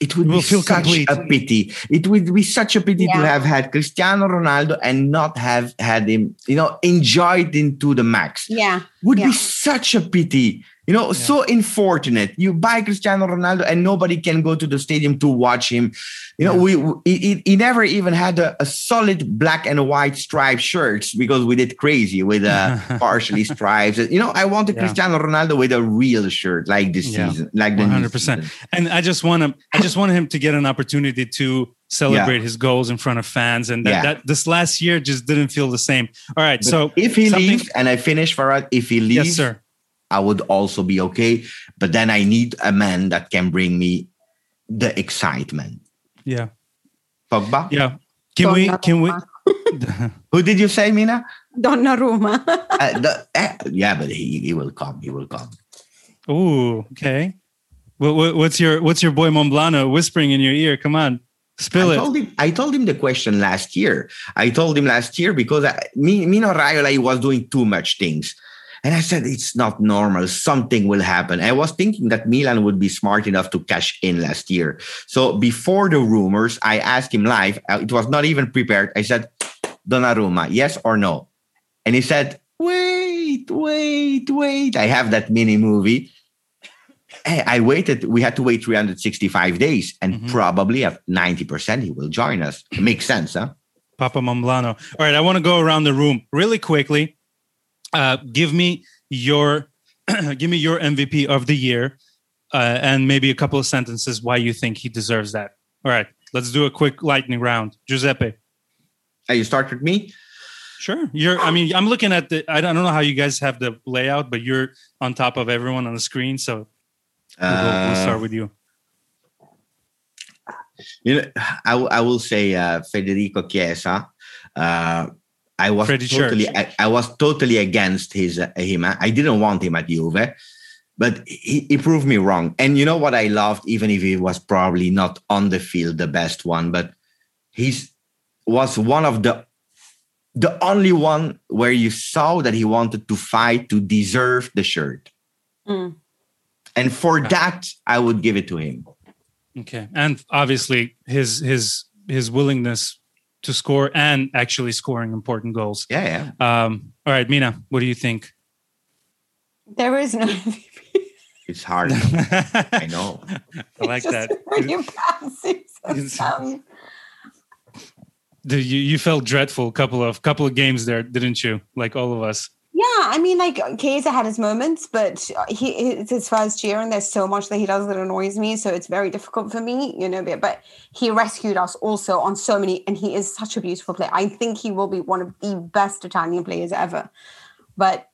it would be such complete. a pity. It would be such a pity yeah. to have had Cristiano Ronaldo and not have had him, you know, enjoyed into the max. Yeah. Would yeah. be such a pity. You know, yeah. so unfortunate. You buy Cristiano Ronaldo and nobody can go to the stadium to watch him. You know, yeah. we he, he never even had a, a, solid black and white striped shirts because we did crazy with uh, partially stripes. You know, I wanted yeah. Cristiano Ronaldo with a real shirt like this season, like the 100%. And I just want him. I just want him to get an opportunity to celebrate his goals in front of fans, and that, that, this last year just didn't feel the same. All right, but so if he leaves, and I finish for it, if he leaves, yes, sir I would also be okay. But then I need a man that can bring me the excitement. Yeah. Pogba? Yeah. Can we, can we? Who did you say, Mina? Donnarumma. uh, the, uh, yeah, but he, he will come. He will come. Oh, okay. What, what's your what's your boy Monblano whispering in your ear? Come on, spill I it. Told him, I told him the question last year. I told him last year because I, Mino Raiola was doing too much things. And I said, it's not normal. Something will happen. I was thinking that Milan would be smart enough to cash in last year. So before the rumors, I asked him live. Uh, it was not even prepared. I said, Donnarumma, yes or no? And he said, wait, wait, wait. I have that mini movie. Hey, I waited. We had to wait 365 days, and mm-hmm. probably at 90%, he will join us. It makes sense, huh? Papa Monblano. All right, I want to go around the room really quickly uh, give me your give me your MVP of the year, uh, and maybe a couple of sentences why you think he deserves that. All right, let's do a quick lightning round. Giuseppe. Hey, you start with me. Sure. You're. I mean, I'm looking at the. I don't know how you guys have the layout, but you're on top of everyone on the screen, so we'll, uh, we'll start with you. You know, I, I will say uh, Federico Chiesa. Uh, I was Freddie totally I, I, was totally against his uh, him. I didn't want him at Juve, but he, he, proved me wrong. And you know what I loved, even if he was probably not on the field the best one, but he's was one of the the only one where you saw that he wanted to fight to deserve the shirt. Mm. And for that, I would give it to him. Okay. And obviously his his his willingness to score and actually scoring important goals. Yeah, yeah. Um, all right, Mina, what do you think? There is no It's hard. I know. I like that. you you felt dreadful a couple of couple of games there, didn't you? Like all of us. Yeah, I mean, like Chiesa had his moments, but he it's his first year, and there's so much that he does that annoys me. So it's very difficult for me, you know. But he rescued us also on so many, and he is such a beautiful player. I think he will be one of the best Italian players ever. But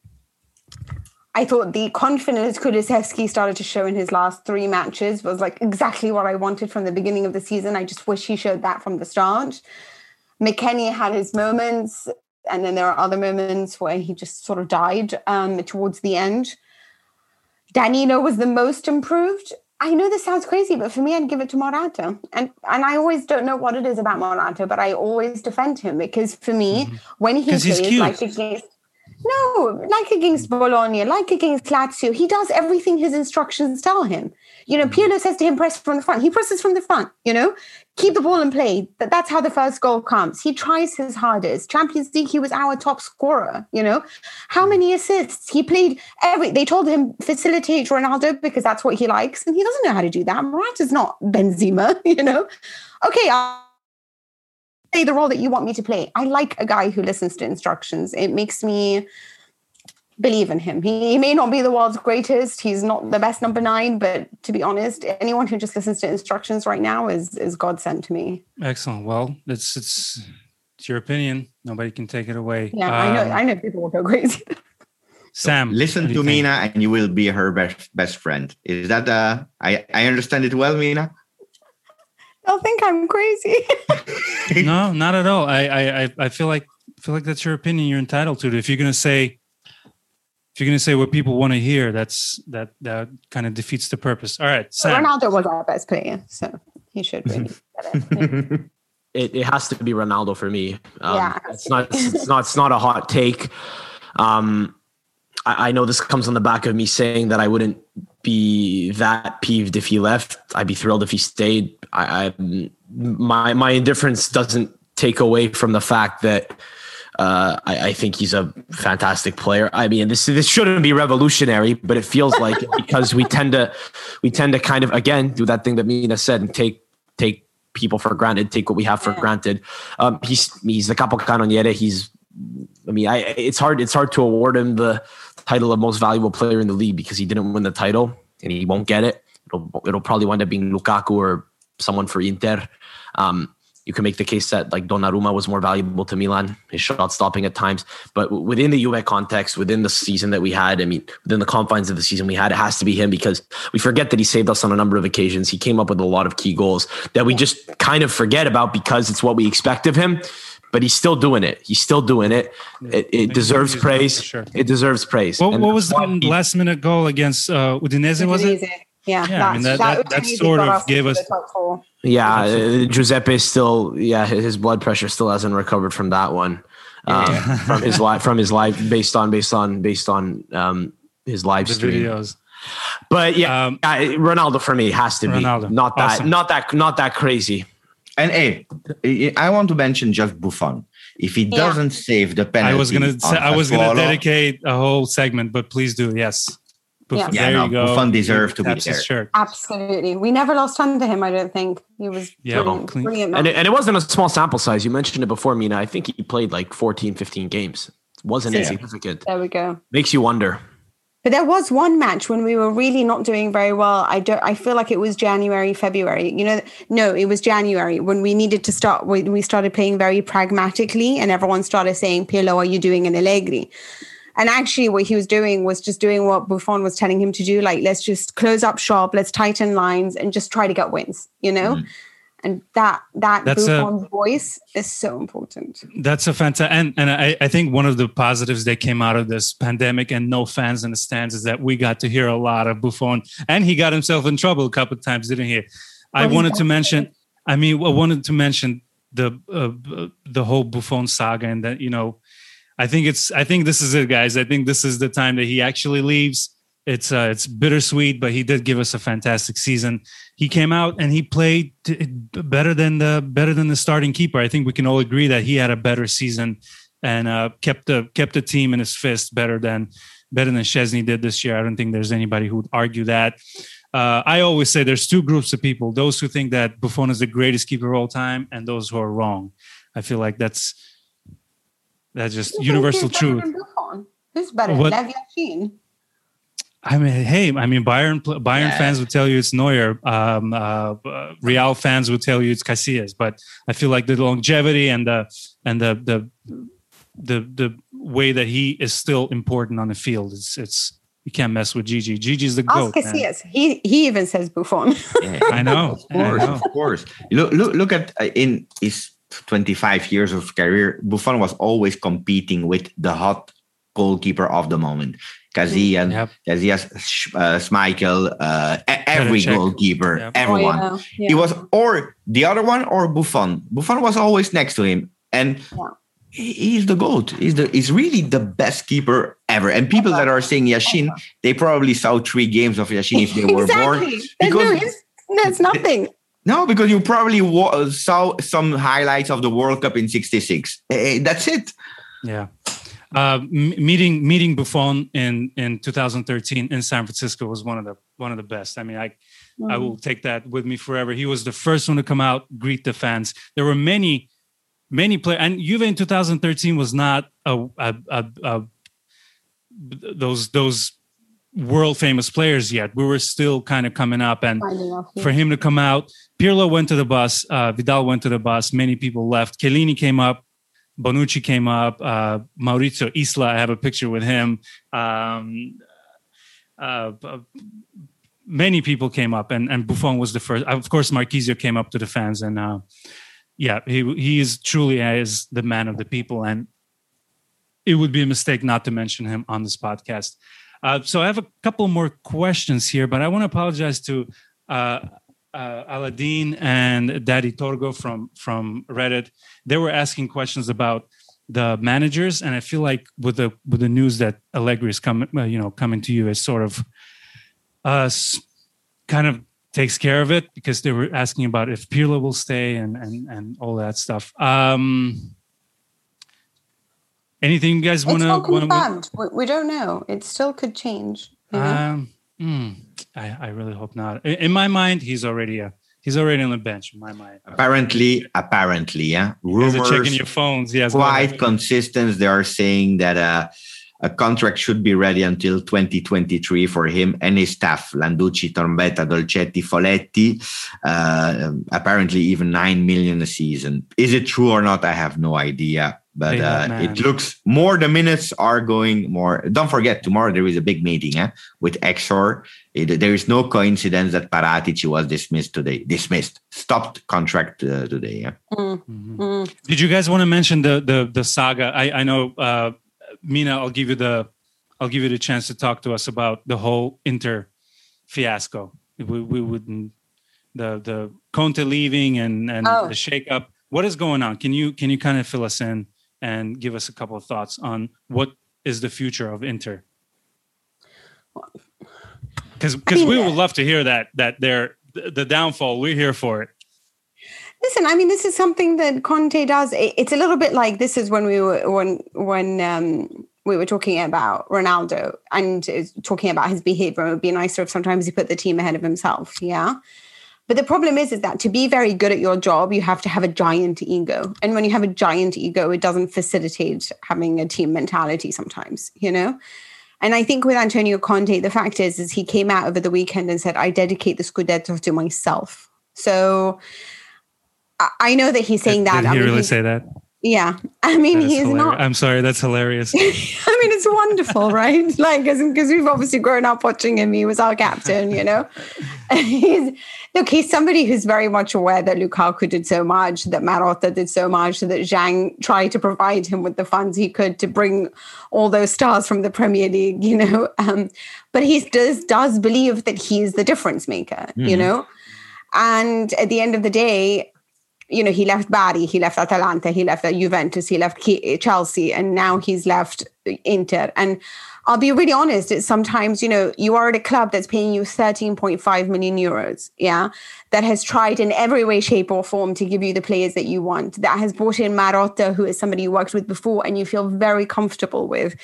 I thought the confidence Kulusevski started to show in his last three matches was like exactly what I wanted from the beginning of the season. I just wish he showed that from the start. McKennie had his moments, and then there are other moments where he just sort of died um, towards the end. Danilo was the most improved. I know this sounds crazy, but for me, I'd give it to Morata. And and I always don't know what it is about Morata, but I always defend him because for me, mm-hmm. when he plays like against no, like against Bologna, like against Lazio, he does everything his instructions tell him. You know, Pirlo says to him, press from the front. He presses from the front, you know, keep the ball in play. That, that's how the first goal comes. He tries his hardest. Champions League, he was our top scorer, you know. How hmm. many assists? He played every, they told him facilitate Ronaldo because that's what he likes. And he doesn't know how to do that. Morata's not Benzema, you know. Okay, I'll play the role that you want me to play. I like a guy who listens to instructions. It makes me believe in him. He, he, may not be the world's greatest. He's not the best number nine, but to be honest, anyone who just listens to instructions right now is is God sent to me. Excellent. Well, it's it's it's your opinion. Nobody can take it away. Yeah, um, I know. I know people will go crazy. Sam, listen to Mina, and you will be her best best friend. Is that uh? I I understand it well, Mina. They'll think I'm crazy. no, not at all. I I I feel like feel like that's your opinion. You're entitled to it. If you're gonna say if you're going to say what people want to hear, that's that that kind of defeats the purpose. All right, Sam. Ronaldo was our best player, so he should really it. it. It has to be Ronaldo for me. Um, yeah, it's not. It's not. It's not a hot take. Um, I, I know this comes on the back of me saying that I wouldn't be that peeved if he left. I'd be thrilled if he stayed. I, I my my indifference doesn't take away from the fact that uh, I, I, think he's a fantastic player. I mean, this this shouldn't be revolutionary, but it feels like it because we tend to we tend to kind of again do that thing that Mina said and take take people for granted, take what we have for yeah. granted. Um, he's he's the capocannoniere. He's I mean, I it's hard it's hard to award him the title of most valuable player in the league because he didn't win the title and he won't get it. It'll it'll probably wind up being Lukaku or someone for Inter. Um, you can make the case that like Donnarumma was more valuable to Milan, his shot stopping at times. But within the Juve context, within the season that we had, I mean, within the confines of the season we had, it has to be him because we forget that he saved us on a number of occasions. He came up with a lot of key goals that we just kind of forget about because it's what we expect of him. But he's still doing it. He's still doing it. It, it deserves praise. Sure. It deserves praise. What, what was the last minute goal against uh, Udinese? Was it? Yeah, yeah. I mean that that, that, that sort of gave us. Yeah, uh, Giuseppe still. Yeah, his blood pressure still hasn't recovered from that one. Um, yeah. from his life, from his life, based on based on based on um, his live the stream. Videos. But yeah, um, Ronaldo for me has to Ronaldo. be not that awesome. not that not that crazy. And hey, I want to mention just Buffon. If he doesn't yeah. save the penalty, I was gonna say, I was gonna dedicate a whole segment, but please do. Yes. Yeah, yeah no, Buffon deserved to be there. Shirt. Absolutely. We never lost fun to him, I don't think. He was yeah, brilliant. Well, brilliant and, it, and it wasn't a small sample size. You mentioned it before, Mina. I think he played like 14, 15 games. It wasn't yeah. insignificant. There we go. Makes you wonder. But there was one match when we were really not doing very well. I don't. I feel like it was January, February. You know, no, it was January when we needed to start. We, we started playing very pragmatically, and everyone started saying, "Pirlo, are you doing an Allegri?" And actually, what he was doing was just doing what Buffon was telling him to do. Like, let's just close up shop, let's tighten lines, and just try to get wins. You know. Mm-hmm. And that that that's Buffon's a, voice is so important. That's a fantastic, and and I, I think one of the positives that came out of this pandemic and no fans in the stands is that we got to hear a lot of Buffon, and he got himself in trouble a couple of times, didn't he? I wanted to mention. I mean, I wanted to mention the uh, the whole Buffon saga, and that you know I think it's I think this is it, guys. I think this is the time that he actually leaves. It's uh, it's bittersweet, but he did give us a fantastic season. He came out and he played better than the better than the starting keeper. I think we can all agree that he had a better season and uh, kept the kept the team in his fist better than better than Szczesny did this year. I don't think there's anybody who would argue that. Uh, I always say there's two groups of people: those who think that Buffon is the greatest keeper of all time, and those who are wrong. I feel like that's that's just universal truth. Who's better, what, I mean, hey, I mean, Bayern Bayern yeah. fans would tell you it's Neuer. Um, uh, Real fans would tell you it's Casillas. But I feel like the longevity and the and the the the the way that he is still important on the field, it's it's you can't mess with Gigi. Gigi's the goat. Casillas. He he even says Buffon. yeah, I know. Of course, know. of course. Look look look at uh, in his 25 years of career, Buffon was always competing with the hot goalkeeper of the moment. Kazian, yep. Casillas, uh, Schmeichel, uh, every goalkeeper, yep. everyone. Oh, yeah. Yeah. He was, or the other one, or Buffon. Buffon was always next to him, and yeah. he's the goat. He's the, he's really the best keeper ever. And people that are saying Yashin, they probably saw three games of Yashin if they were exactly. born. Because no, that's nothing. No, because you probably saw some highlights of the World Cup in '66. That's it. Yeah. Uh, meeting meeting Buffon in in 2013 in San Francisco was one of the one of the best. I mean, I mm-hmm. I will take that with me forever. He was the first one to come out greet the fans. There were many many players, and Juve in 2013 was not a, a, a, a those those world famous players yet. We were still kind of coming up, and for him to come out, Pirlo went to the bus, uh, Vidal went to the bus. Many people left. Chiellini came up Bonucci came up, uh, Mauricio Isla. I have a picture with him. Um, uh, many people came up, and, and Buffon was the first. Of course, Marchisio came up to the fans, and uh, yeah, he he is truly is the man of the people, and it would be a mistake not to mention him on this podcast. Uh, so I have a couple more questions here, but I want to apologize to uh, uh, Aladdin and Daddy Torgo from from Reddit, they were asking questions about the managers, and I feel like with the with the news that Allegri is coming, uh, you know, coming to you, is sort of uh, kind of takes care of it because they were asking about if Pirlo will stay and and and all that stuff. Um, anything you guys want to? It's not confirmed. Wanna... We don't know. It still could change. You know? Um. Mm. I, I really hope not. In, in my mind, he's already a he's already on the bench. In my mind, apparently, apparently, yeah. Rumors you checking your phones. Yes, quite consistent. They are saying that uh, a contract should be ready until 2023 for him and his staff: Landucci, Trombetta, Dolcetti, Folletti. Uh, apparently, even nine million a season. Is it true or not? I have no idea but uh, it looks more the minutes are going more don't forget tomorrow there is a big meeting eh, with exor it, there is no coincidence that paratici was dismissed today dismissed stopped contract uh, today yeah? mm-hmm. Mm. did you guys want to mention the the, the saga i, I know uh, mina i'll give you the i'll give you the chance to talk to us about the whole inter fiasco we, we wouldn't the the conte leaving and and oh. the shakeup what is going on can you can you kind of fill us in and give us a couple of thoughts on what is the future of Inter. Because because we would love to hear that that they're the downfall. We're here for it. Listen, I mean, this is something that Conte does. It's a little bit like this is when we were when when um, we were talking about Ronaldo and talking about his behavior. It would be nicer if sometimes he put the team ahead of himself. Yeah. But the problem is, is that to be very good at your job, you have to have a giant ego. And when you have a giant ego, it doesn't facilitate having a team mentality sometimes, you know? And I think with Antonio Conte, the fact is, is he came out over the weekend and said, I dedicate the Scudetto to myself. So I know that he's saying that. Did he I mean, really say that? Yeah. I mean, he's hilarious. not. I'm sorry. That's hilarious. I mean, it's wonderful, right? Like, because we've obviously grown up watching him. He was our captain, you know? he's, look, he's somebody who's very much aware that Lukaku did so much, that Marotta did so much, that Zhang tried to provide him with the funds he could to bring all those stars from the Premier League, you know? Um, but he does, does believe that he's the difference maker, mm-hmm. you know? And at the end of the day, you know, he left Bari, he left Atalanta, he left Juventus, he left Chelsea, and now he's left Inter. And I'll be really honest, it's sometimes, you know, you are at a club that's paying you 13.5 million euros, yeah, that has tried in every way, shape, or form to give you the players that you want, that has brought in Marotta, who is somebody you worked with before and you feel very comfortable with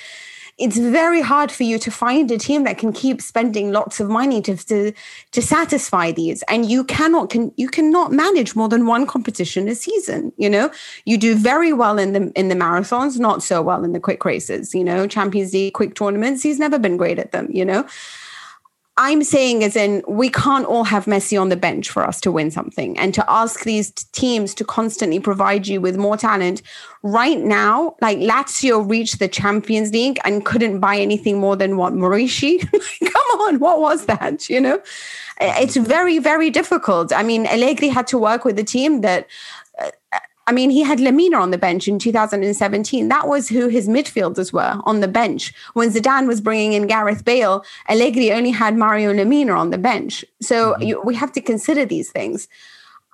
it's very hard for you to find a team that can keep spending lots of money to to, to satisfy these. And you cannot can you cannot manage more than one competition a season you know? You do very well in the in the marathons not so well in the quick races you know? Champions league quick tournaments he's never been great at them you know I'm saying as in we can't all have Messi on the bench for us to win something and to ask these teams to constantly provide you with more talent. Right now, like Lazio reached the Champions League and couldn't buy anything more than what Muriqi. Come on, what was that? You know, it's very, very difficult. I mean, Allegri had to work with a team that I mean, he had Lemina on the bench in 2017. That was who his midfielders were on the bench. When Zidane was bringing in Gareth Bale, Allegri only had Mario Lemina on the bench. So mm-hmm. you, we have to consider these things.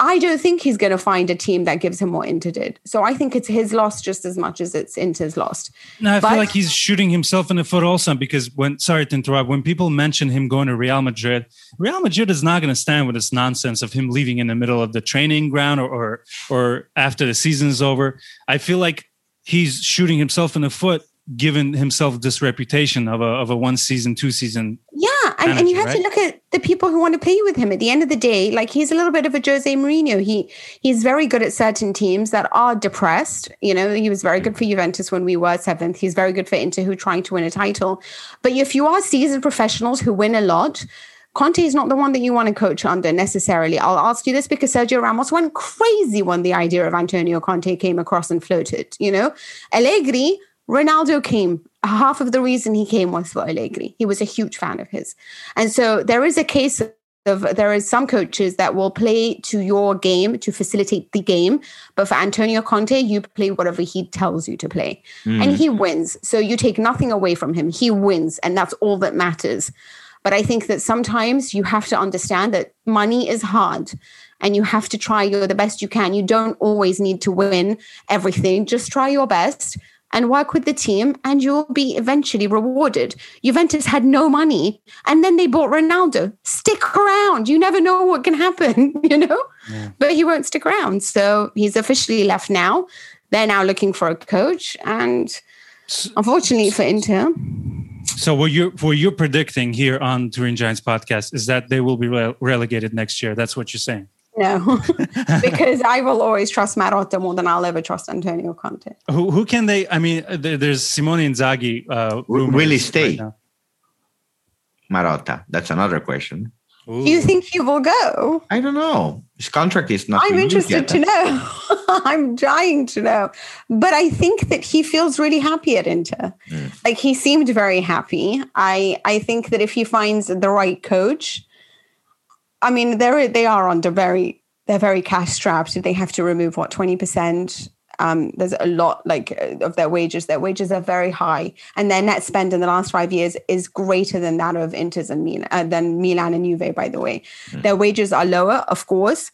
I don't think he's going to find a team that gives him what Inter did. So I think it's his loss just as much as it's Inter's loss. No, I but, feel like he's shooting himself in the foot also because when, sorry to interrupt, when people mention him going to Real Madrid, Real Madrid is not going to stand with this nonsense of him leaving in the middle of the training ground or, or, or after the season's over. I feel like he's shooting himself in the foot given himself this reputation of a of a one season, two season. Yeah, and, and you have right? to look at the people who want to play with him. At the end of the day, like he's a little bit of a Jose Mourinho. He he's very good at certain teams that are depressed. You know, he was very good for Juventus when we were seventh. He's very good for Inter, who trying to win a title. But if you are seasoned professionals who win a lot. Conte is not the one that you want to coach under necessarily. I'll ask you this because Sergio Ramos went crazy when the idea of Antonio Conte came across and floated. You know, Allegri Ronaldo came. Half of the reason he came was for Allegri. He was a huge fan of his. And so there is a case of there is some coaches that will play to your game to facilitate the game. But for Antonio Conte, you play whatever he tells you to play. Mm. And he wins. So you take nothing away from him. He wins. And that's all that matters. But I think that sometimes you have to understand that money is hard and you have to try your the best you can. You don't always need to win everything. Just try your best and work with the team and you'll be eventually rewarded. Juventus had no money and then they bought Ronaldo. Stick around. You never know what can happen, you know? Yeah. But he won't stick around. So he's officially left now. They're now looking for a coach and unfortunately for Inter. So what you what you're predicting here on Turin Giants podcast is that they will be relegated next year. That's what you're saying. No, because I will always trust Marotta more than I'll ever trust Antonio Conte. Who, who can they? I mean, there's Simone Inzaghi. Uh, will he stay? Right Marotta. That's another question. Ooh. Do you think he will go? I don't know. His contract is not. I'm interested to know. I'm dying to know. But I think that he feels really happy at Inter. Mm. Like he seemed very happy. I I think that if he finds the right coach, I mean, they're they are under very they're very cash strapped. They have to remove what twenty percent. Um, there's a lot like uh, of their wages. Their wages are very high, and their net spend in the last five years is greater than that of Inter's and Milan, uh, than Milan and Juve. By the way, mm. their wages are lower, of course,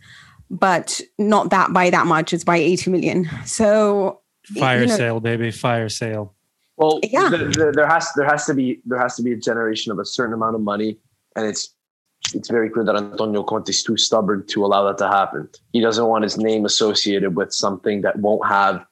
but not that by that much. It's by eighty million. So fire you know, sale, baby, fire sale. Well, yeah. The, the, there has there has to be there has to be a generation of a certain amount of money, and it's it's very clear that Antonio Conte is too stubborn to allow that to happen. He doesn't want his name associated with something that won't have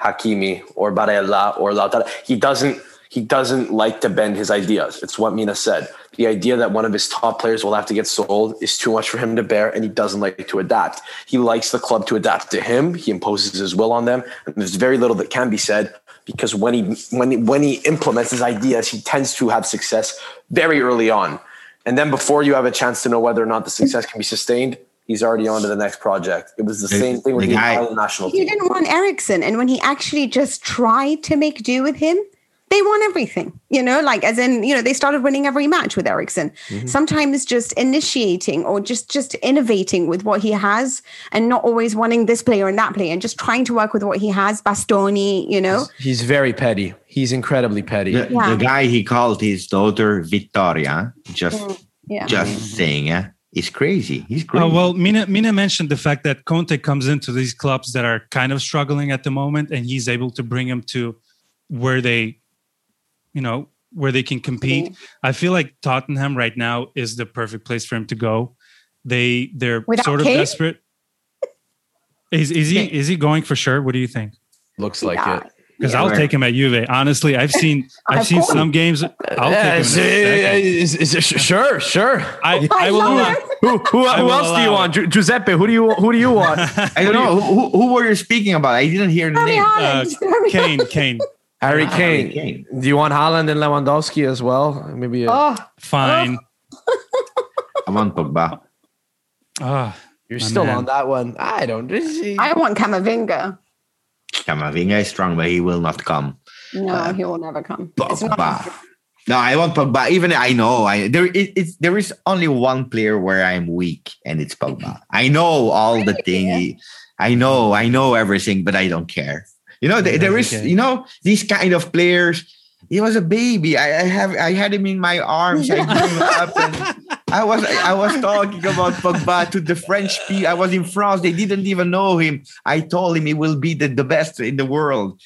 Hakimi or Barella or Lautaro. He doesn't he doesn't like to bend his ideas. It's what Mina said. The idea that one of his top players will have to get sold is too much for him to bear, and he doesn't like to adapt. He likes the club to adapt to him. He imposes his will on them, and there's very little that can be said because when he when when he implements his ideas, he tends to have success very early on. And then before you have a chance to know whether or not the success can be sustained, he's already on to the next project. It was the, the same thing with the, the national team. He didn't want Eriksen. And when he actually just tried to make do with him, they won everything, you know, like as in, you know, they started winning every match with Eriksen. Mm-hmm. Sometimes just initiating or just just innovating with what he has and not always wanting this player and that player and just trying to work with what he has, Bastoni, you know. He's very petty. He's incredibly petty. The, yeah. the guy he called his daughter Vittoria, just mm, yeah. just saying, yeah. He's crazy. He's crazy. Oh, well, Mina, Mina mentioned the fact that Conte comes into these clubs that are kind of struggling at the moment, and he's able to bring them to where they you know, where they can compete. Mm-hmm. I feel like Tottenham right now is the perfect place for him to go. They they're Without sort of Kane? desperate. Is is he is he going for sure? What do you think? Looks like yeah. it. Because yeah, I'll take him at Juve. Honestly, I've seen I've seen some games. I'll yeah, take him. Is, is, is, sure, sure. I, I will allow. Who, who, who else do you want? Gi- Giuseppe, who do you who do you want? I don't know. Who, who were you speaking about? I didn't hear the name. Uh, Kane, Kane. Harry Kane. Kane. Do you want Haaland and Lewandowski as well? Maybe. A- oh, fine. I want Pogba. Ah, You're still man. on that one. I don't. I want Camavinga. Camavinga is strong, but he will not come. No, uh, he will never come. Pogba. No, I want Pogba. Even I know I there it, it's there is only one player where I'm weak, and it's Pogba. I know all really? the thing. I know, I know everything, but I don't care. You know, there, there is, you know, these kind of players. He was a baby. I, I have, I had him in my arms. I grew up, and I was, I was talking about Pogba to the French people. I was in France. They didn't even know him. I told him he will be the, the best in the world.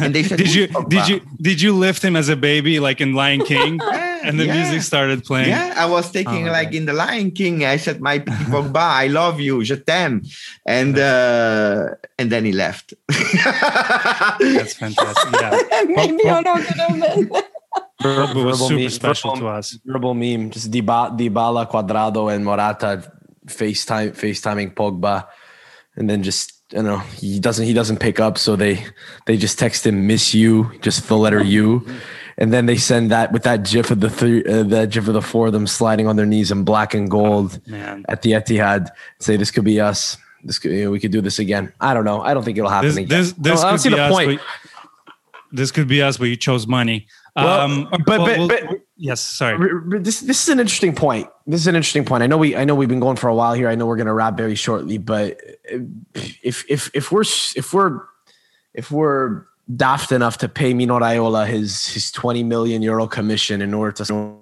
And they said, "Did you, did you, did you lift him as a baby, like in Lion King?" and the yeah. music started playing. Yeah, I was taking oh, like in the Lion King. I said, "My Pogba, I love you, je t'aime," and uh, and then he left. That's fantastic. Yeah, maybe I'm not gonna. Verbal was super meme, special verbal, to us. Verbal meme, just Dybala, Cuadrado, and Morata FaceTime, FaceTiming Pogba, and then just you know he doesn't he doesn't pick up, so they they just text him "miss you," just the letter U, and then they send that with that gif of the three, uh, that gif of the four of them sliding on their knees in black and gold oh, at the Etihad. Say this could be us. This could, you know, we could do this again. I don't know. I don't think it'll happen this, again. This, this I don't see the us, point. This could be us, but you chose money. Well, um, but, well, but, but, yes, sorry. This this is an interesting point. This is an interesting point. I know we I know we've been going for a while here. I know we're going to wrap very shortly, but if if if we're if we're if we're daft enough to pay Mino Raiola his his 20 million euro commission in order to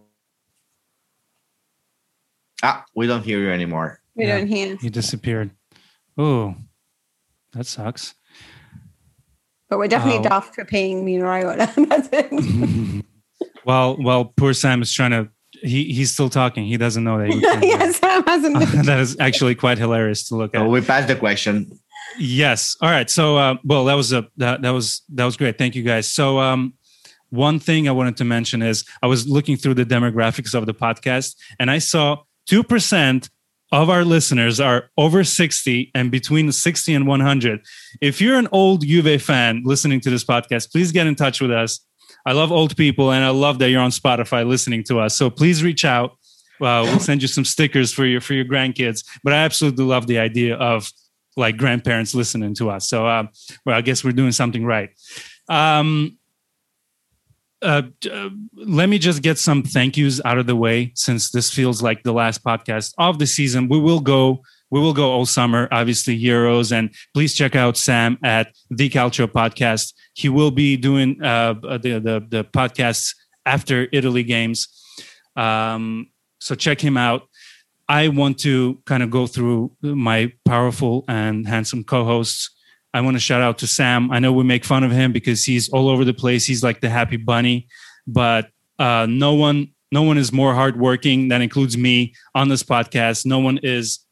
Ah, we don't hear you anymore. We yeah, don't hear. He disappeared. Oh, that sucks. But we're definitely uh, daft for paying Mino Raiola. That's it. well, well, poor Sam is trying to. He he's still talking. He doesn't know that. yeah, Sam hasn't. that is actually quite hilarious to look at. Oh, we passed the question. Yes. All right. So, uh, well, that was a that, that was that was great. Thank you guys. So, um, one thing I wanted to mention is I was looking through the demographics of the podcast, and I saw two percent of our listeners are over 60 and between 60 and 100. If you're an old Juve fan listening to this podcast, please get in touch with us. I love old people and I love that you're on Spotify listening to us. So please reach out. Uh, we'll send you some stickers for your for your grandkids. But I absolutely love the idea of like grandparents listening to us. So uh, well, I guess we're doing something right. Um, uh, uh, let me just get some thank yous out of the way since this feels like the last podcast of the season. We will go. We will go all summer, obviously Euros, and please check out Sam at the Calcio Podcast. He will be doing uh, the, the the podcasts after Italy games, um, so check him out. I want to kind of go through my powerful and handsome co-hosts I want to shout out to Sam. I know we make fun of him because he's all over the place. He's like the happy bunny, but uh, no one, no one is more hardworking. That includes me on this podcast. No one is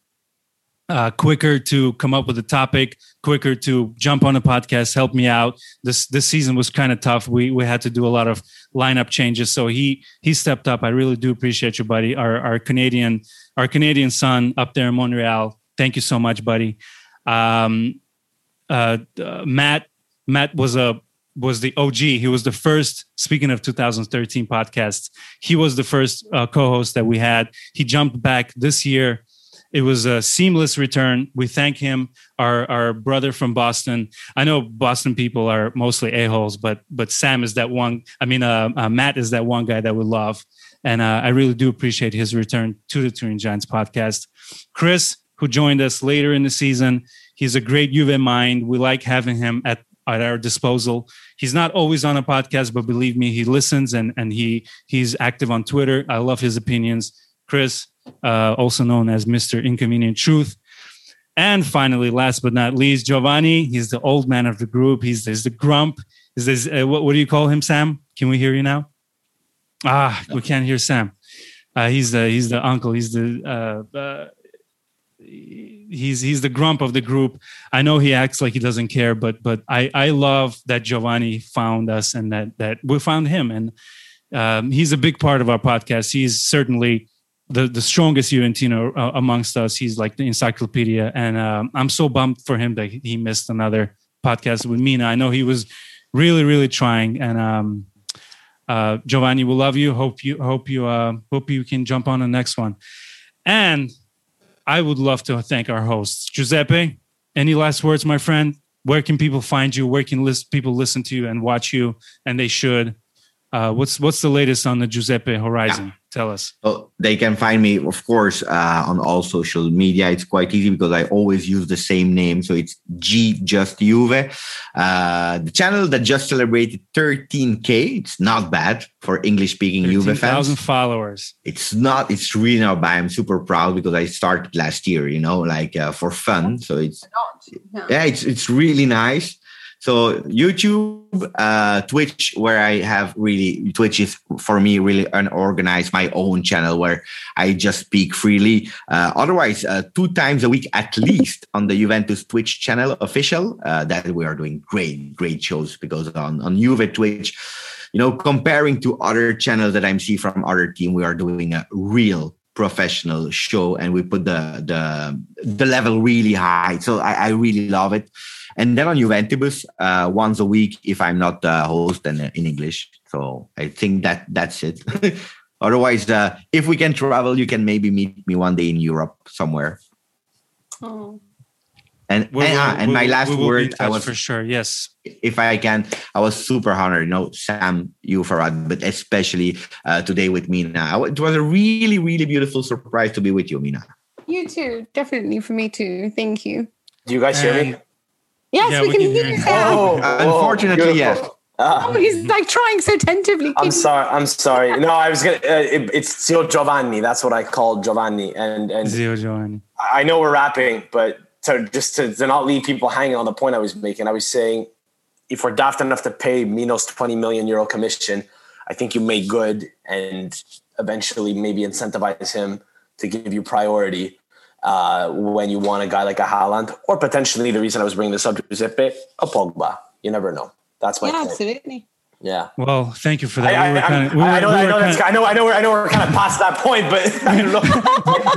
uh, quicker to come up with a topic, quicker to jump on a podcast, help me out. This this season was kind of tough. We we had to do a lot of lineup changes, so he he stepped up. I really do appreciate you, buddy. Our our Canadian our Canadian son up there in Montreal. Thank you so much, buddy. Um, uh, uh, Matt Matt was a was the OG. He was the first. Speaking of 2013 podcasts, he was the first uh, co-host that we had. He jumped back this year. It was a seamless return. We thank him, our our brother from Boston. I know Boston people are mostly a holes, but but Sam is that one. I mean, uh, uh, Matt is that one guy that we love, and uh, I really do appreciate his return to the Turin Giants podcast. Chris, who joined us later in the season, He's a great Juve mind. We like having him at, at our disposal. He's not always on a podcast, but believe me, he listens and, and he he's active on Twitter. I love his opinions. Chris, uh, also known as Mr. Inconvenient Truth. And finally, last but not least, Giovanni. He's the old man of the group. He's, he's the grump. Is this uh, what, what do you call him, Sam? Can we hear you now? Ah, we can't hear Sam. Uh, he's the he's the uncle. He's the uh, uh, he's he's the grump of the group. I know he acts like he doesn't care, but but I I love that Giovanni found us and that that we found him, and um, he's a big part of our podcast. He's certainly the the strongest Juventino uh, amongst us. He's like the encyclopedia, and um, I'm so bummed for him that he missed another podcast with Mina. I know he was really really trying, and um, Uh, Giovanni, we love you. Hope you hope you uh, hope you can jump on the next one. And I would love to thank our hosts, Giuseppe. Any last words, my friend? Where can people find you? Where can list, people listen to you and watch you? And they should. Uh, what's what's the latest on the Giuseppe Horizon? Yeah. Tell us. Well, they can find me, of course, uh, on all social media. It's quite easy because I always use the same name, so it's G Just Juve. Uh, the channel that just celebrated 13k. It's not bad for English-speaking Juve fans. Thousand followers. It's not. It's really not bad. I'm super proud because I started last year. You know, like uh, for fun. So it's yeah, it's it's really nice. So YouTube, uh, Twitch, where I have really Twitch is for me really unorganized, my own channel where I just speak freely. Uh, otherwise, uh, two times a week at least on the Juventus Twitch channel official. Uh, that we are doing great, great shows because on on Juve Twitch, you know, comparing to other channels that I'm see from other team, we are doing a real professional show and we put the the the level really high. So I, I really love it. And then on Juventibus, uh, once a week if I'm not the host and in English. So I think that that's it. Otherwise, uh, if we can travel, you can maybe meet me one day in Europe somewhere. Oh. And we'll, and, uh, and my last we'll word, I was for sure. Yes, if I can, I was super honored. You know, Sam, you Farhad, but especially uh, today with Mina. It was a really, really beautiful surprise to be with you, Mina. You too, definitely for me too. Thank you. Do you guys hear me? Yes, yeah, we, we, can, hear you. Oh, unfortunately, yes. Uh, oh, he's like trying so tentatively. I'm sorry. I'm sorry. No, I was gonna. Uh, it, it's Zio Giovanni. That's what I called Giovanni. And and Zio Giovanni. I know we're rapping, but to just to, to not leave people hanging on the point I was making, I was saying, if we're daft enough to pay Mino's 20 million euro commission, I think you make good and eventually maybe incentivize him to give you priority uh, when you want a guy like a Haaland, or potentially the reason I was bringing this up, Giuseppe, a Pogba. You never know. That's my yeah, absolutely. Yeah. Well, thank you for that. I, I, kind of, we were, I know, we I know, that's, I know, I know, I know, we're kind of past that point, but I don't know.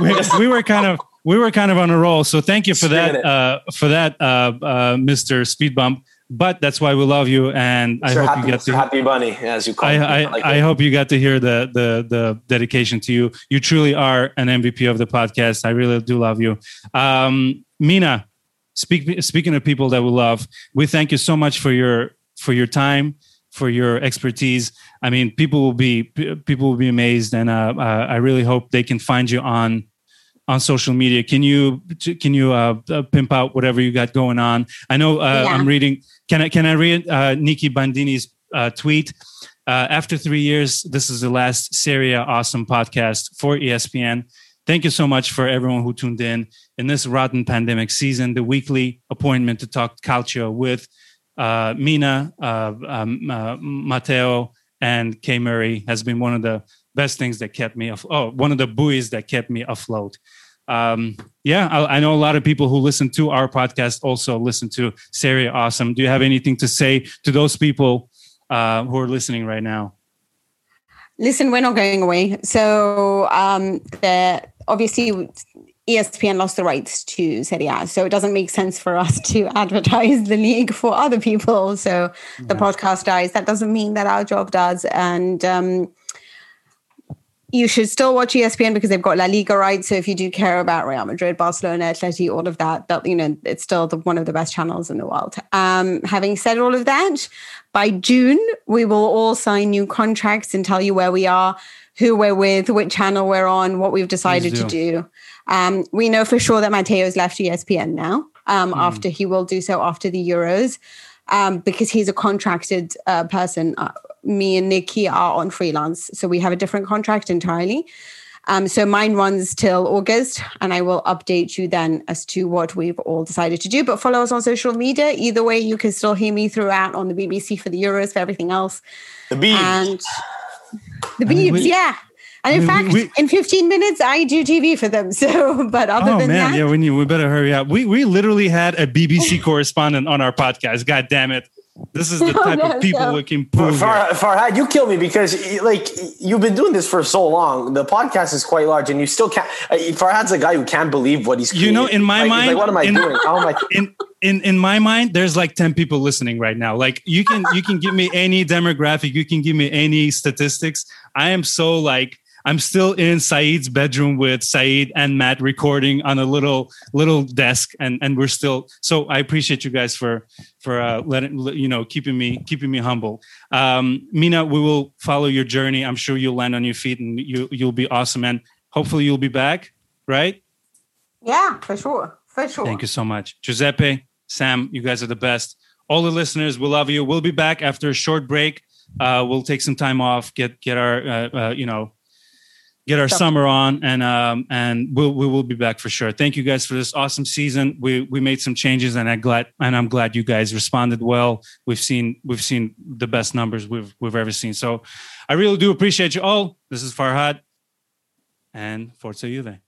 we, we, were kind of, we were kind of on a roll. So thank you for that, uh, for that, uh, uh, Mr. Speed Bump but that's why we love you and i hope happy, you get to happy bunny as you call I, I, like I hope you got to hear the the the dedication to you. You truly are an mvp of the podcast. I really do love you. Um, mina speak, speaking of people that we love we thank you so much for your for your time for your expertise. I mean people will be people will be amazed and uh, uh, i really hope they can find you on on social media. Can you can you uh, uh, pimp out whatever you got going on? I know uh, yeah. I'm reading. Can I can I read uh, Nicky Bandini's uh, tweet? Uh, after three years, this is the last Serie Awesome podcast for ESPN. Thank you so much for everyone who tuned in in this rotten pandemic season. The weekly appointment to talk culture with Mina, um, Matteo, and Kay Murray has been one of the best things that kept me off. Oh, one of the buoys that kept me afloat. Um, yeah, I, I, know a lot of people who listen to our podcast also listen to Serie Awesome. Do you have anything to say to those people uh, who are listening right now? Listen, we're not going away. So um, the obviously ESPN lost the rights to Serie A, so it doesn't make sense for us to advertise the league for other people. So the podcast dies. That doesn't mean that our job does, and um, you should still watch ESPN because they've got La Liga right. So if you do care about Real Madrid, Barcelona, Atleti, all of that, that you know, it's still the, one of the best channels in the world. Um, having said all of that, by June we will all sign new contracts and tell you where we are, who we're with, which channel we're on, what we've decided do. to do. Um, we know for sure that Matteo's left ESPN now. Um, mm. After he will do so after the Euros. Um, because he's a contracted uh, person. Uh, me and Nicky are on freelance. So we have a different contract entirely. Um, so mine runs till August, and I will update you then as to what we've all decided to do. But follow us on social media. Either way, you can still hear me throughout on the BBC for the Euros, for everything else. The Beebs. And the Beebs, yeah. And in we, fact, we, in 15 minutes, I do TV for them. So, but other oh, than man, that, yeah, we need, we better hurry up. We we literally had a BBC correspondent on our podcast. God damn it! This is the type no, of people no. we can pull. Far, Farhad, you kill me because like you've been doing this for so long. The podcast is quite large, and you still can't. Uh, Farhad's a guy who can't believe what he's. Creating. You know, in my like, mind, like, what am I in, doing? How am I? In, in in my mind, there's like ten people listening right now. Like you can you can give me any demographic, you can give me any statistics. I am so like I'm still in Saeed's bedroom with Saeed and Matt recording on a little little desk, and and we're still. So I appreciate you guys for for uh, letting you know keeping me keeping me humble. Um, Mina, we will follow your journey. I'm sure you'll land on your feet and you you'll be awesome, and hopefully you'll be back. Right? Yeah, for sure, for sure. Thank you so much, Giuseppe, Sam. You guys are the best. All the listeners, we love you. We'll be back after a short break. Uh, we'll take some time off, get get our uh, uh, you know get our summer on and um and we'll, we will be back for sure. Thank you guys for this awesome season. We we made some changes and i glad and i'm glad you guys responded well. We've seen we've seen the best numbers we've we've ever seen. So i really do appreciate you all. This is farhad and forza juve